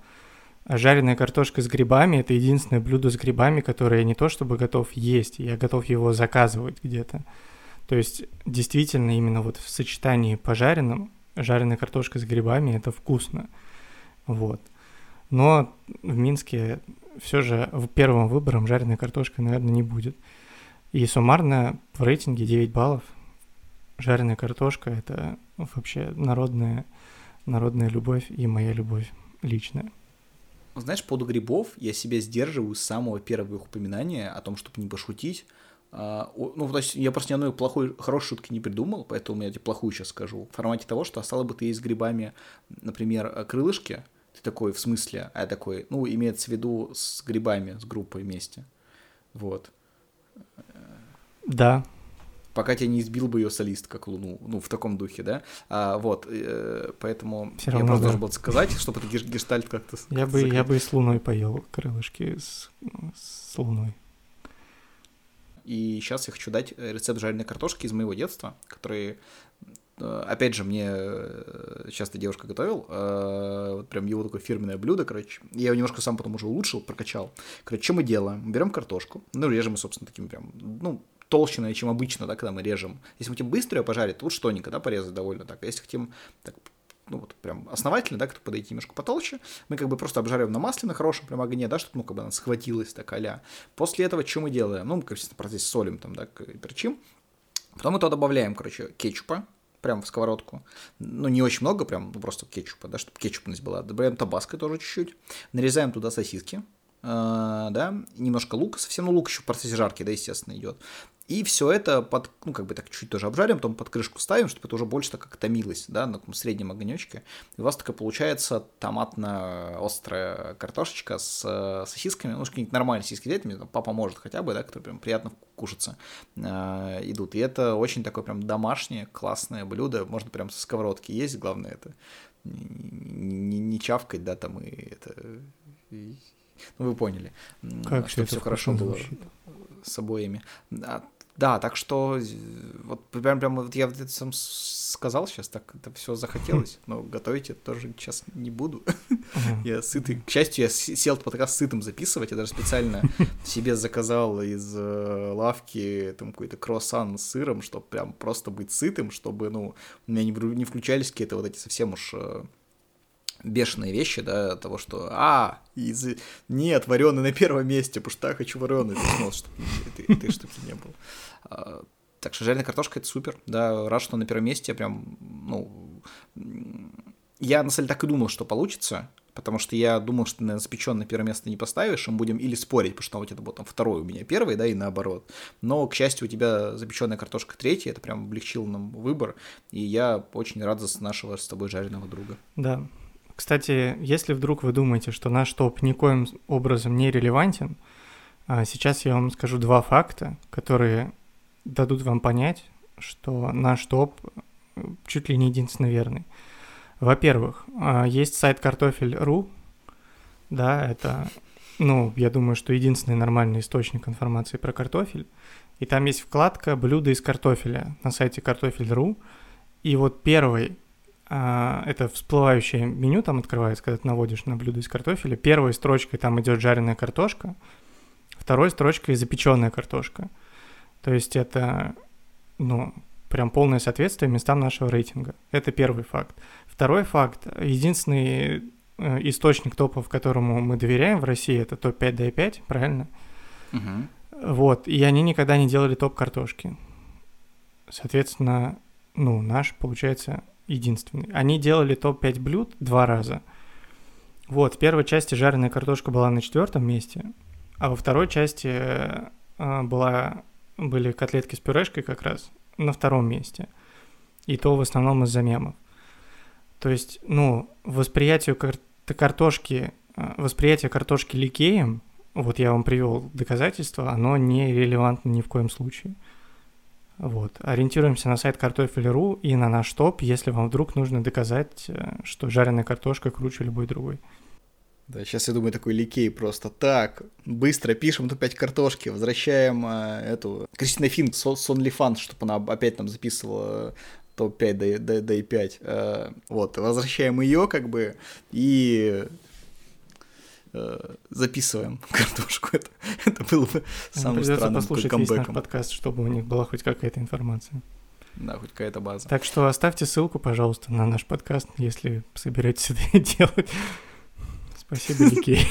жареная картошка с грибами – это единственное блюдо с грибами, которое я не то чтобы готов есть, я готов его заказывать где-то. То есть действительно именно вот в сочетании пожаренном жареная картошка с грибами – это вкусно. Вот. Но в Минске все же первым выбором жареная картошка, наверное, не будет. И суммарно в рейтинге 9 баллов. Жареная картошка – это вообще народная, народная любовь и моя любовь личная. Знаешь, по поводу грибов я себя сдерживаю с самого первого их упоминания о том, чтобы не пошутить. А, ну, то есть я просто ни одной плохой, хорошей шутки не придумал, поэтому я тебе плохую сейчас скажу. В формате того, что стало бы ты с грибами, например, крылышки, ты такой, в смысле? А я такой, ну, имеется в виду с грибами, с группой вместе. Вот. Да. Пока тебя не избил бы ее солист, как Луну, ну, в таком духе, да? А, вот, э, поэтому Все я просто да. должен был сказать, чтобы ты гештальт как-то... Я бы, я бы с Луной поел крылышки с, с Луной. И сейчас я хочу дать рецепт жареной картошки из моего детства, который Э, опять же, мне э, часто девушка готовил, э, вот прям его такое фирменное блюдо, короче. Я его немножко сам потом уже улучшил, прокачал. Короче, что мы делаем? Берем картошку, ну, режем мы, собственно, такими прям, ну, толщиной, чем обычно, да, когда мы режем. Если мы хотим быстро ее пожарить, то вот тоненько, да, порезать довольно так. А если хотим так, ну, вот прям основательно, да, как-то подойти немножко потолще, мы как бы просто обжариваем на масле на хорошем прям огне, да, чтобы, ну, как бы она схватилась так а После этого что мы делаем? Ну, мы, как в процессе солим там, да, перчим. Потом мы туда добавляем, короче, кетчупа, прям в сковородку. Ну, не очень много, прям ну, просто кетчупа, да, чтобы кетчупность была. Добавляем табаско тоже чуть-чуть. Нарезаем туда сосиски, да, немножко лука совсем, ну, лук еще в процессе жарки, да, естественно, идет. И все это под, ну, как бы так чуть тоже обжарим, потом под крышку ставим, чтобы это уже больше так как томилось, да, на таком среднем огонечке. И у вас такая получается томатно-острая картошечка с э, сосисками, ну, какие-нибудь нормальные сосиски взять, мне папа может хотя бы, да, которые прям приятно кушаться э, идут. И это очень такое прям домашнее, классное блюдо, можно прям со сковородки есть, главное это не, не, не чавкать, да, там и это... Ну, вы поняли, как что все хорошо было с обоими. Да, так что вот прям, прям вот я это сам сказал сейчас, так это все захотелось, но готовить я тоже сейчас не буду. Я сытый. К счастью, я сел подкаст сытым записывать, я даже специально себе заказал из э, лавки там какой-то круассан с сыром, чтобы прям просто быть сытым, чтобы, ну, у меня не включались какие-то вот эти совсем уж э, бешеные вещи, да, того, что, а, из... нет, вареный на первом месте, потому что я хочу вареный, ты чтобы этой, этой штуки не было. А, так что жареная картошка это супер, да, рад, что на первом месте, прям, ну, я на самом деле так и думал, что получится, потому что я думал, что ты на запечен на первое место не поставишь, мы будем или спорить, потому что вот это был там второй у меня первый, да, и наоборот. Но, к счастью, у тебя запеченная картошка третья, это прям облегчило нам выбор, и я очень рад за нашего с тобой жареного друга. Да, кстати, если вдруг вы думаете, что наш топ никоим образом не релевантен, а, сейчас я вам скажу два факта, которые дадут вам понять, что наш топ э, чуть ли не единственно верный. Во-первых, а, есть сайт картофель.ру, да, это ну, я думаю, что единственный нормальный источник информации про картофель. И там есть вкладка «Блюда из картофеля» на сайте картофель.ру. И вот первый, это всплывающее меню там открывается, когда ты наводишь на блюдо из картофеля. Первой строчкой там идет жареная картошка, второй строчкой запеченная картошка. То есть это, ну, прям полное соответствие местам нашего рейтинга. Это первый факт. Второй факт. Единственный э, источник топов, которому мы доверяем в России, это топ-5 D5, правильно? Угу. Вот, и они никогда не делали топ картошки. Соответственно, ну, наш, получается, единственный. Они делали топ-5 блюд два раза. Вот, в первой части жареная картошка была на четвертом месте, а во второй части э, была, были котлетки с пюрешкой как раз на втором месте. И то в основном из-за мемов. То есть, ну, восприятие кар- картошки, э, восприятие картошки ликеем, вот я вам привел доказательства, оно не релевантно ни в коем случае. Вот. Ориентируемся на сайт картофель.ру и на наш топ, если вам вдруг нужно доказать, э, что жареная картошка круче любой другой. Да, сейчас я думаю, такой ликей просто. Так, быстро пишем тут 5 картошки, возвращаем э, эту Кристина Финн с, с чтобы она опять нам записывала топ-5, да, да, да и 5. Э, вот, возвращаем ее, как бы, и э, записываем картошку. Это, это было бы самым Придется странным послушать весь наш камбэком. подкаст, чтобы у них была хоть какая-то информация. Да, хоть какая-то база. Так что оставьте ссылку, пожалуйста, на наш подкаст, если собираетесь это делать. Спасибо, Ликей.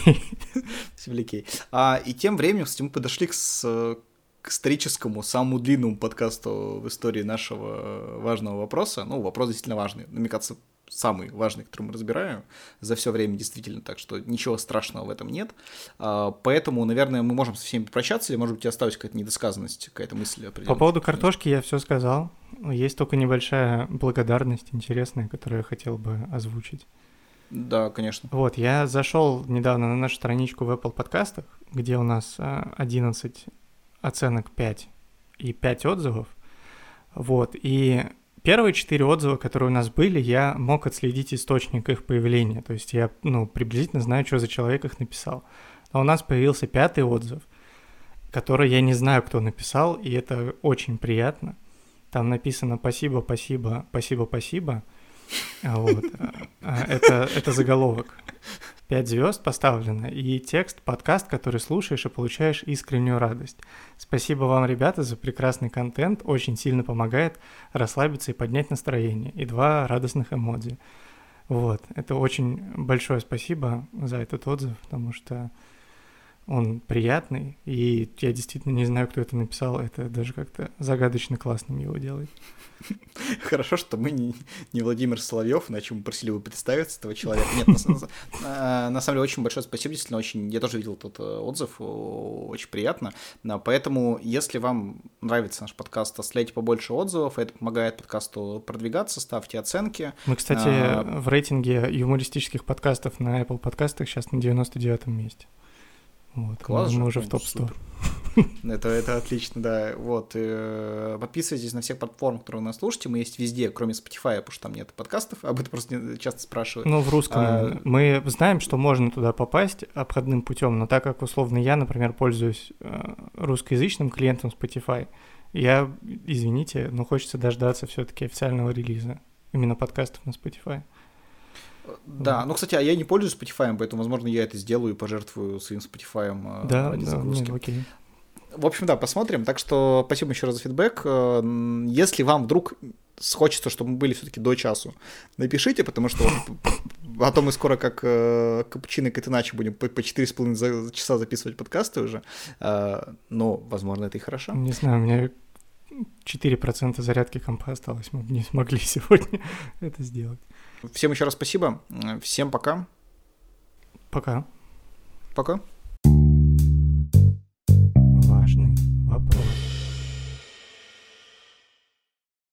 Спасибо, Ликей. А, и тем временем, кстати, мы подошли к, с, к историческому, самому длинному подкасту в истории нашего важного вопроса. Ну, вопрос действительно важный. Мне кажется, самый важный, который мы разбираем за все время действительно, так что ничего страшного в этом нет. А, поэтому, наверное, мы можем со всеми попрощаться, или, может быть, осталась какая-то недосказанность, какая-то мысль По поводу картошки я все сказал. Есть только небольшая благодарность интересная, которую я хотел бы озвучить. Да, конечно. Вот, я зашел недавно на нашу страничку в Apple подкастах, где у нас а, 11 оценок 5 и 5 отзывов. Вот, и первые 4 отзыва, которые у нас были, я мог отследить источник их появления. То есть я, ну, приблизительно знаю, что за человек их написал. А у нас появился пятый отзыв, который я не знаю, кто написал, и это очень приятно. Там написано «Спасибо, спасибо, спасибо, спасибо». Вот. Это, это заголовок. Пять звезд поставлено, и текст, подкаст, который слушаешь и получаешь искреннюю радость. Спасибо вам, ребята, за прекрасный контент, очень сильно помогает расслабиться и поднять настроение. И два радостных эмодзи. Вот, это очень большое спасибо за этот отзыв, потому что он приятный, и я действительно не знаю, кто это написал, это даже как-то загадочно классным его делает. Хорошо, что мы не, не Владимир Соловьев, иначе мы просили бы представиться этого человека. Нет, на, на самом деле очень большое спасибо, действительно очень. Я тоже видел тот отзыв, очень приятно. Поэтому, если вам нравится наш подкаст, оставляйте побольше отзывов, это помогает подкасту продвигаться, ставьте оценки. Мы, кстати, а... в рейтинге юмористических подкастов на Apple подкастах сейчас на 99 месте. Вот, Класс мы, же, мы уже в топ-100. Это, это отлично, да. Вот. э, Подписывайтесь на всех платформах, которые вы нас слушаете. Мы есть везде, кроме Spotify, потому что там нет подкастов. Об этом просто часто спрашивают. Ну, в русском. А... Мы знаем, что можно туда попасть обходным путем, но так как, условно, я, например, пользуюсь э, русскоязычным клиентом Spotify, я, извините, но хочется дождаться все-таки официального релиза именно подкастов на Spotify. Да, ну, кстати, а я не пользуюсь Spotify, поэтому, возможно, я это сделаю и пожертвую своим Spotify да, ради да, загрузки. Нет, окей. В общем, да, посмотрим. Так что спасибо еще раз за фидбэк. Если вам вдруг хочется, чтобы мы были все-таки до часу, напишите, потому что а то мы скоро как э, капучино и иначе будем по, по 4,5 часа записывать подкасты уже. Э, но, возможно, это и хорошо. Не знаю, у меня 4% зарядки компа осталось. Мы не смогли сегодня это сделать. Всем еще раз спасибо. Всем пока. Пока. Пока. Важный вопрос.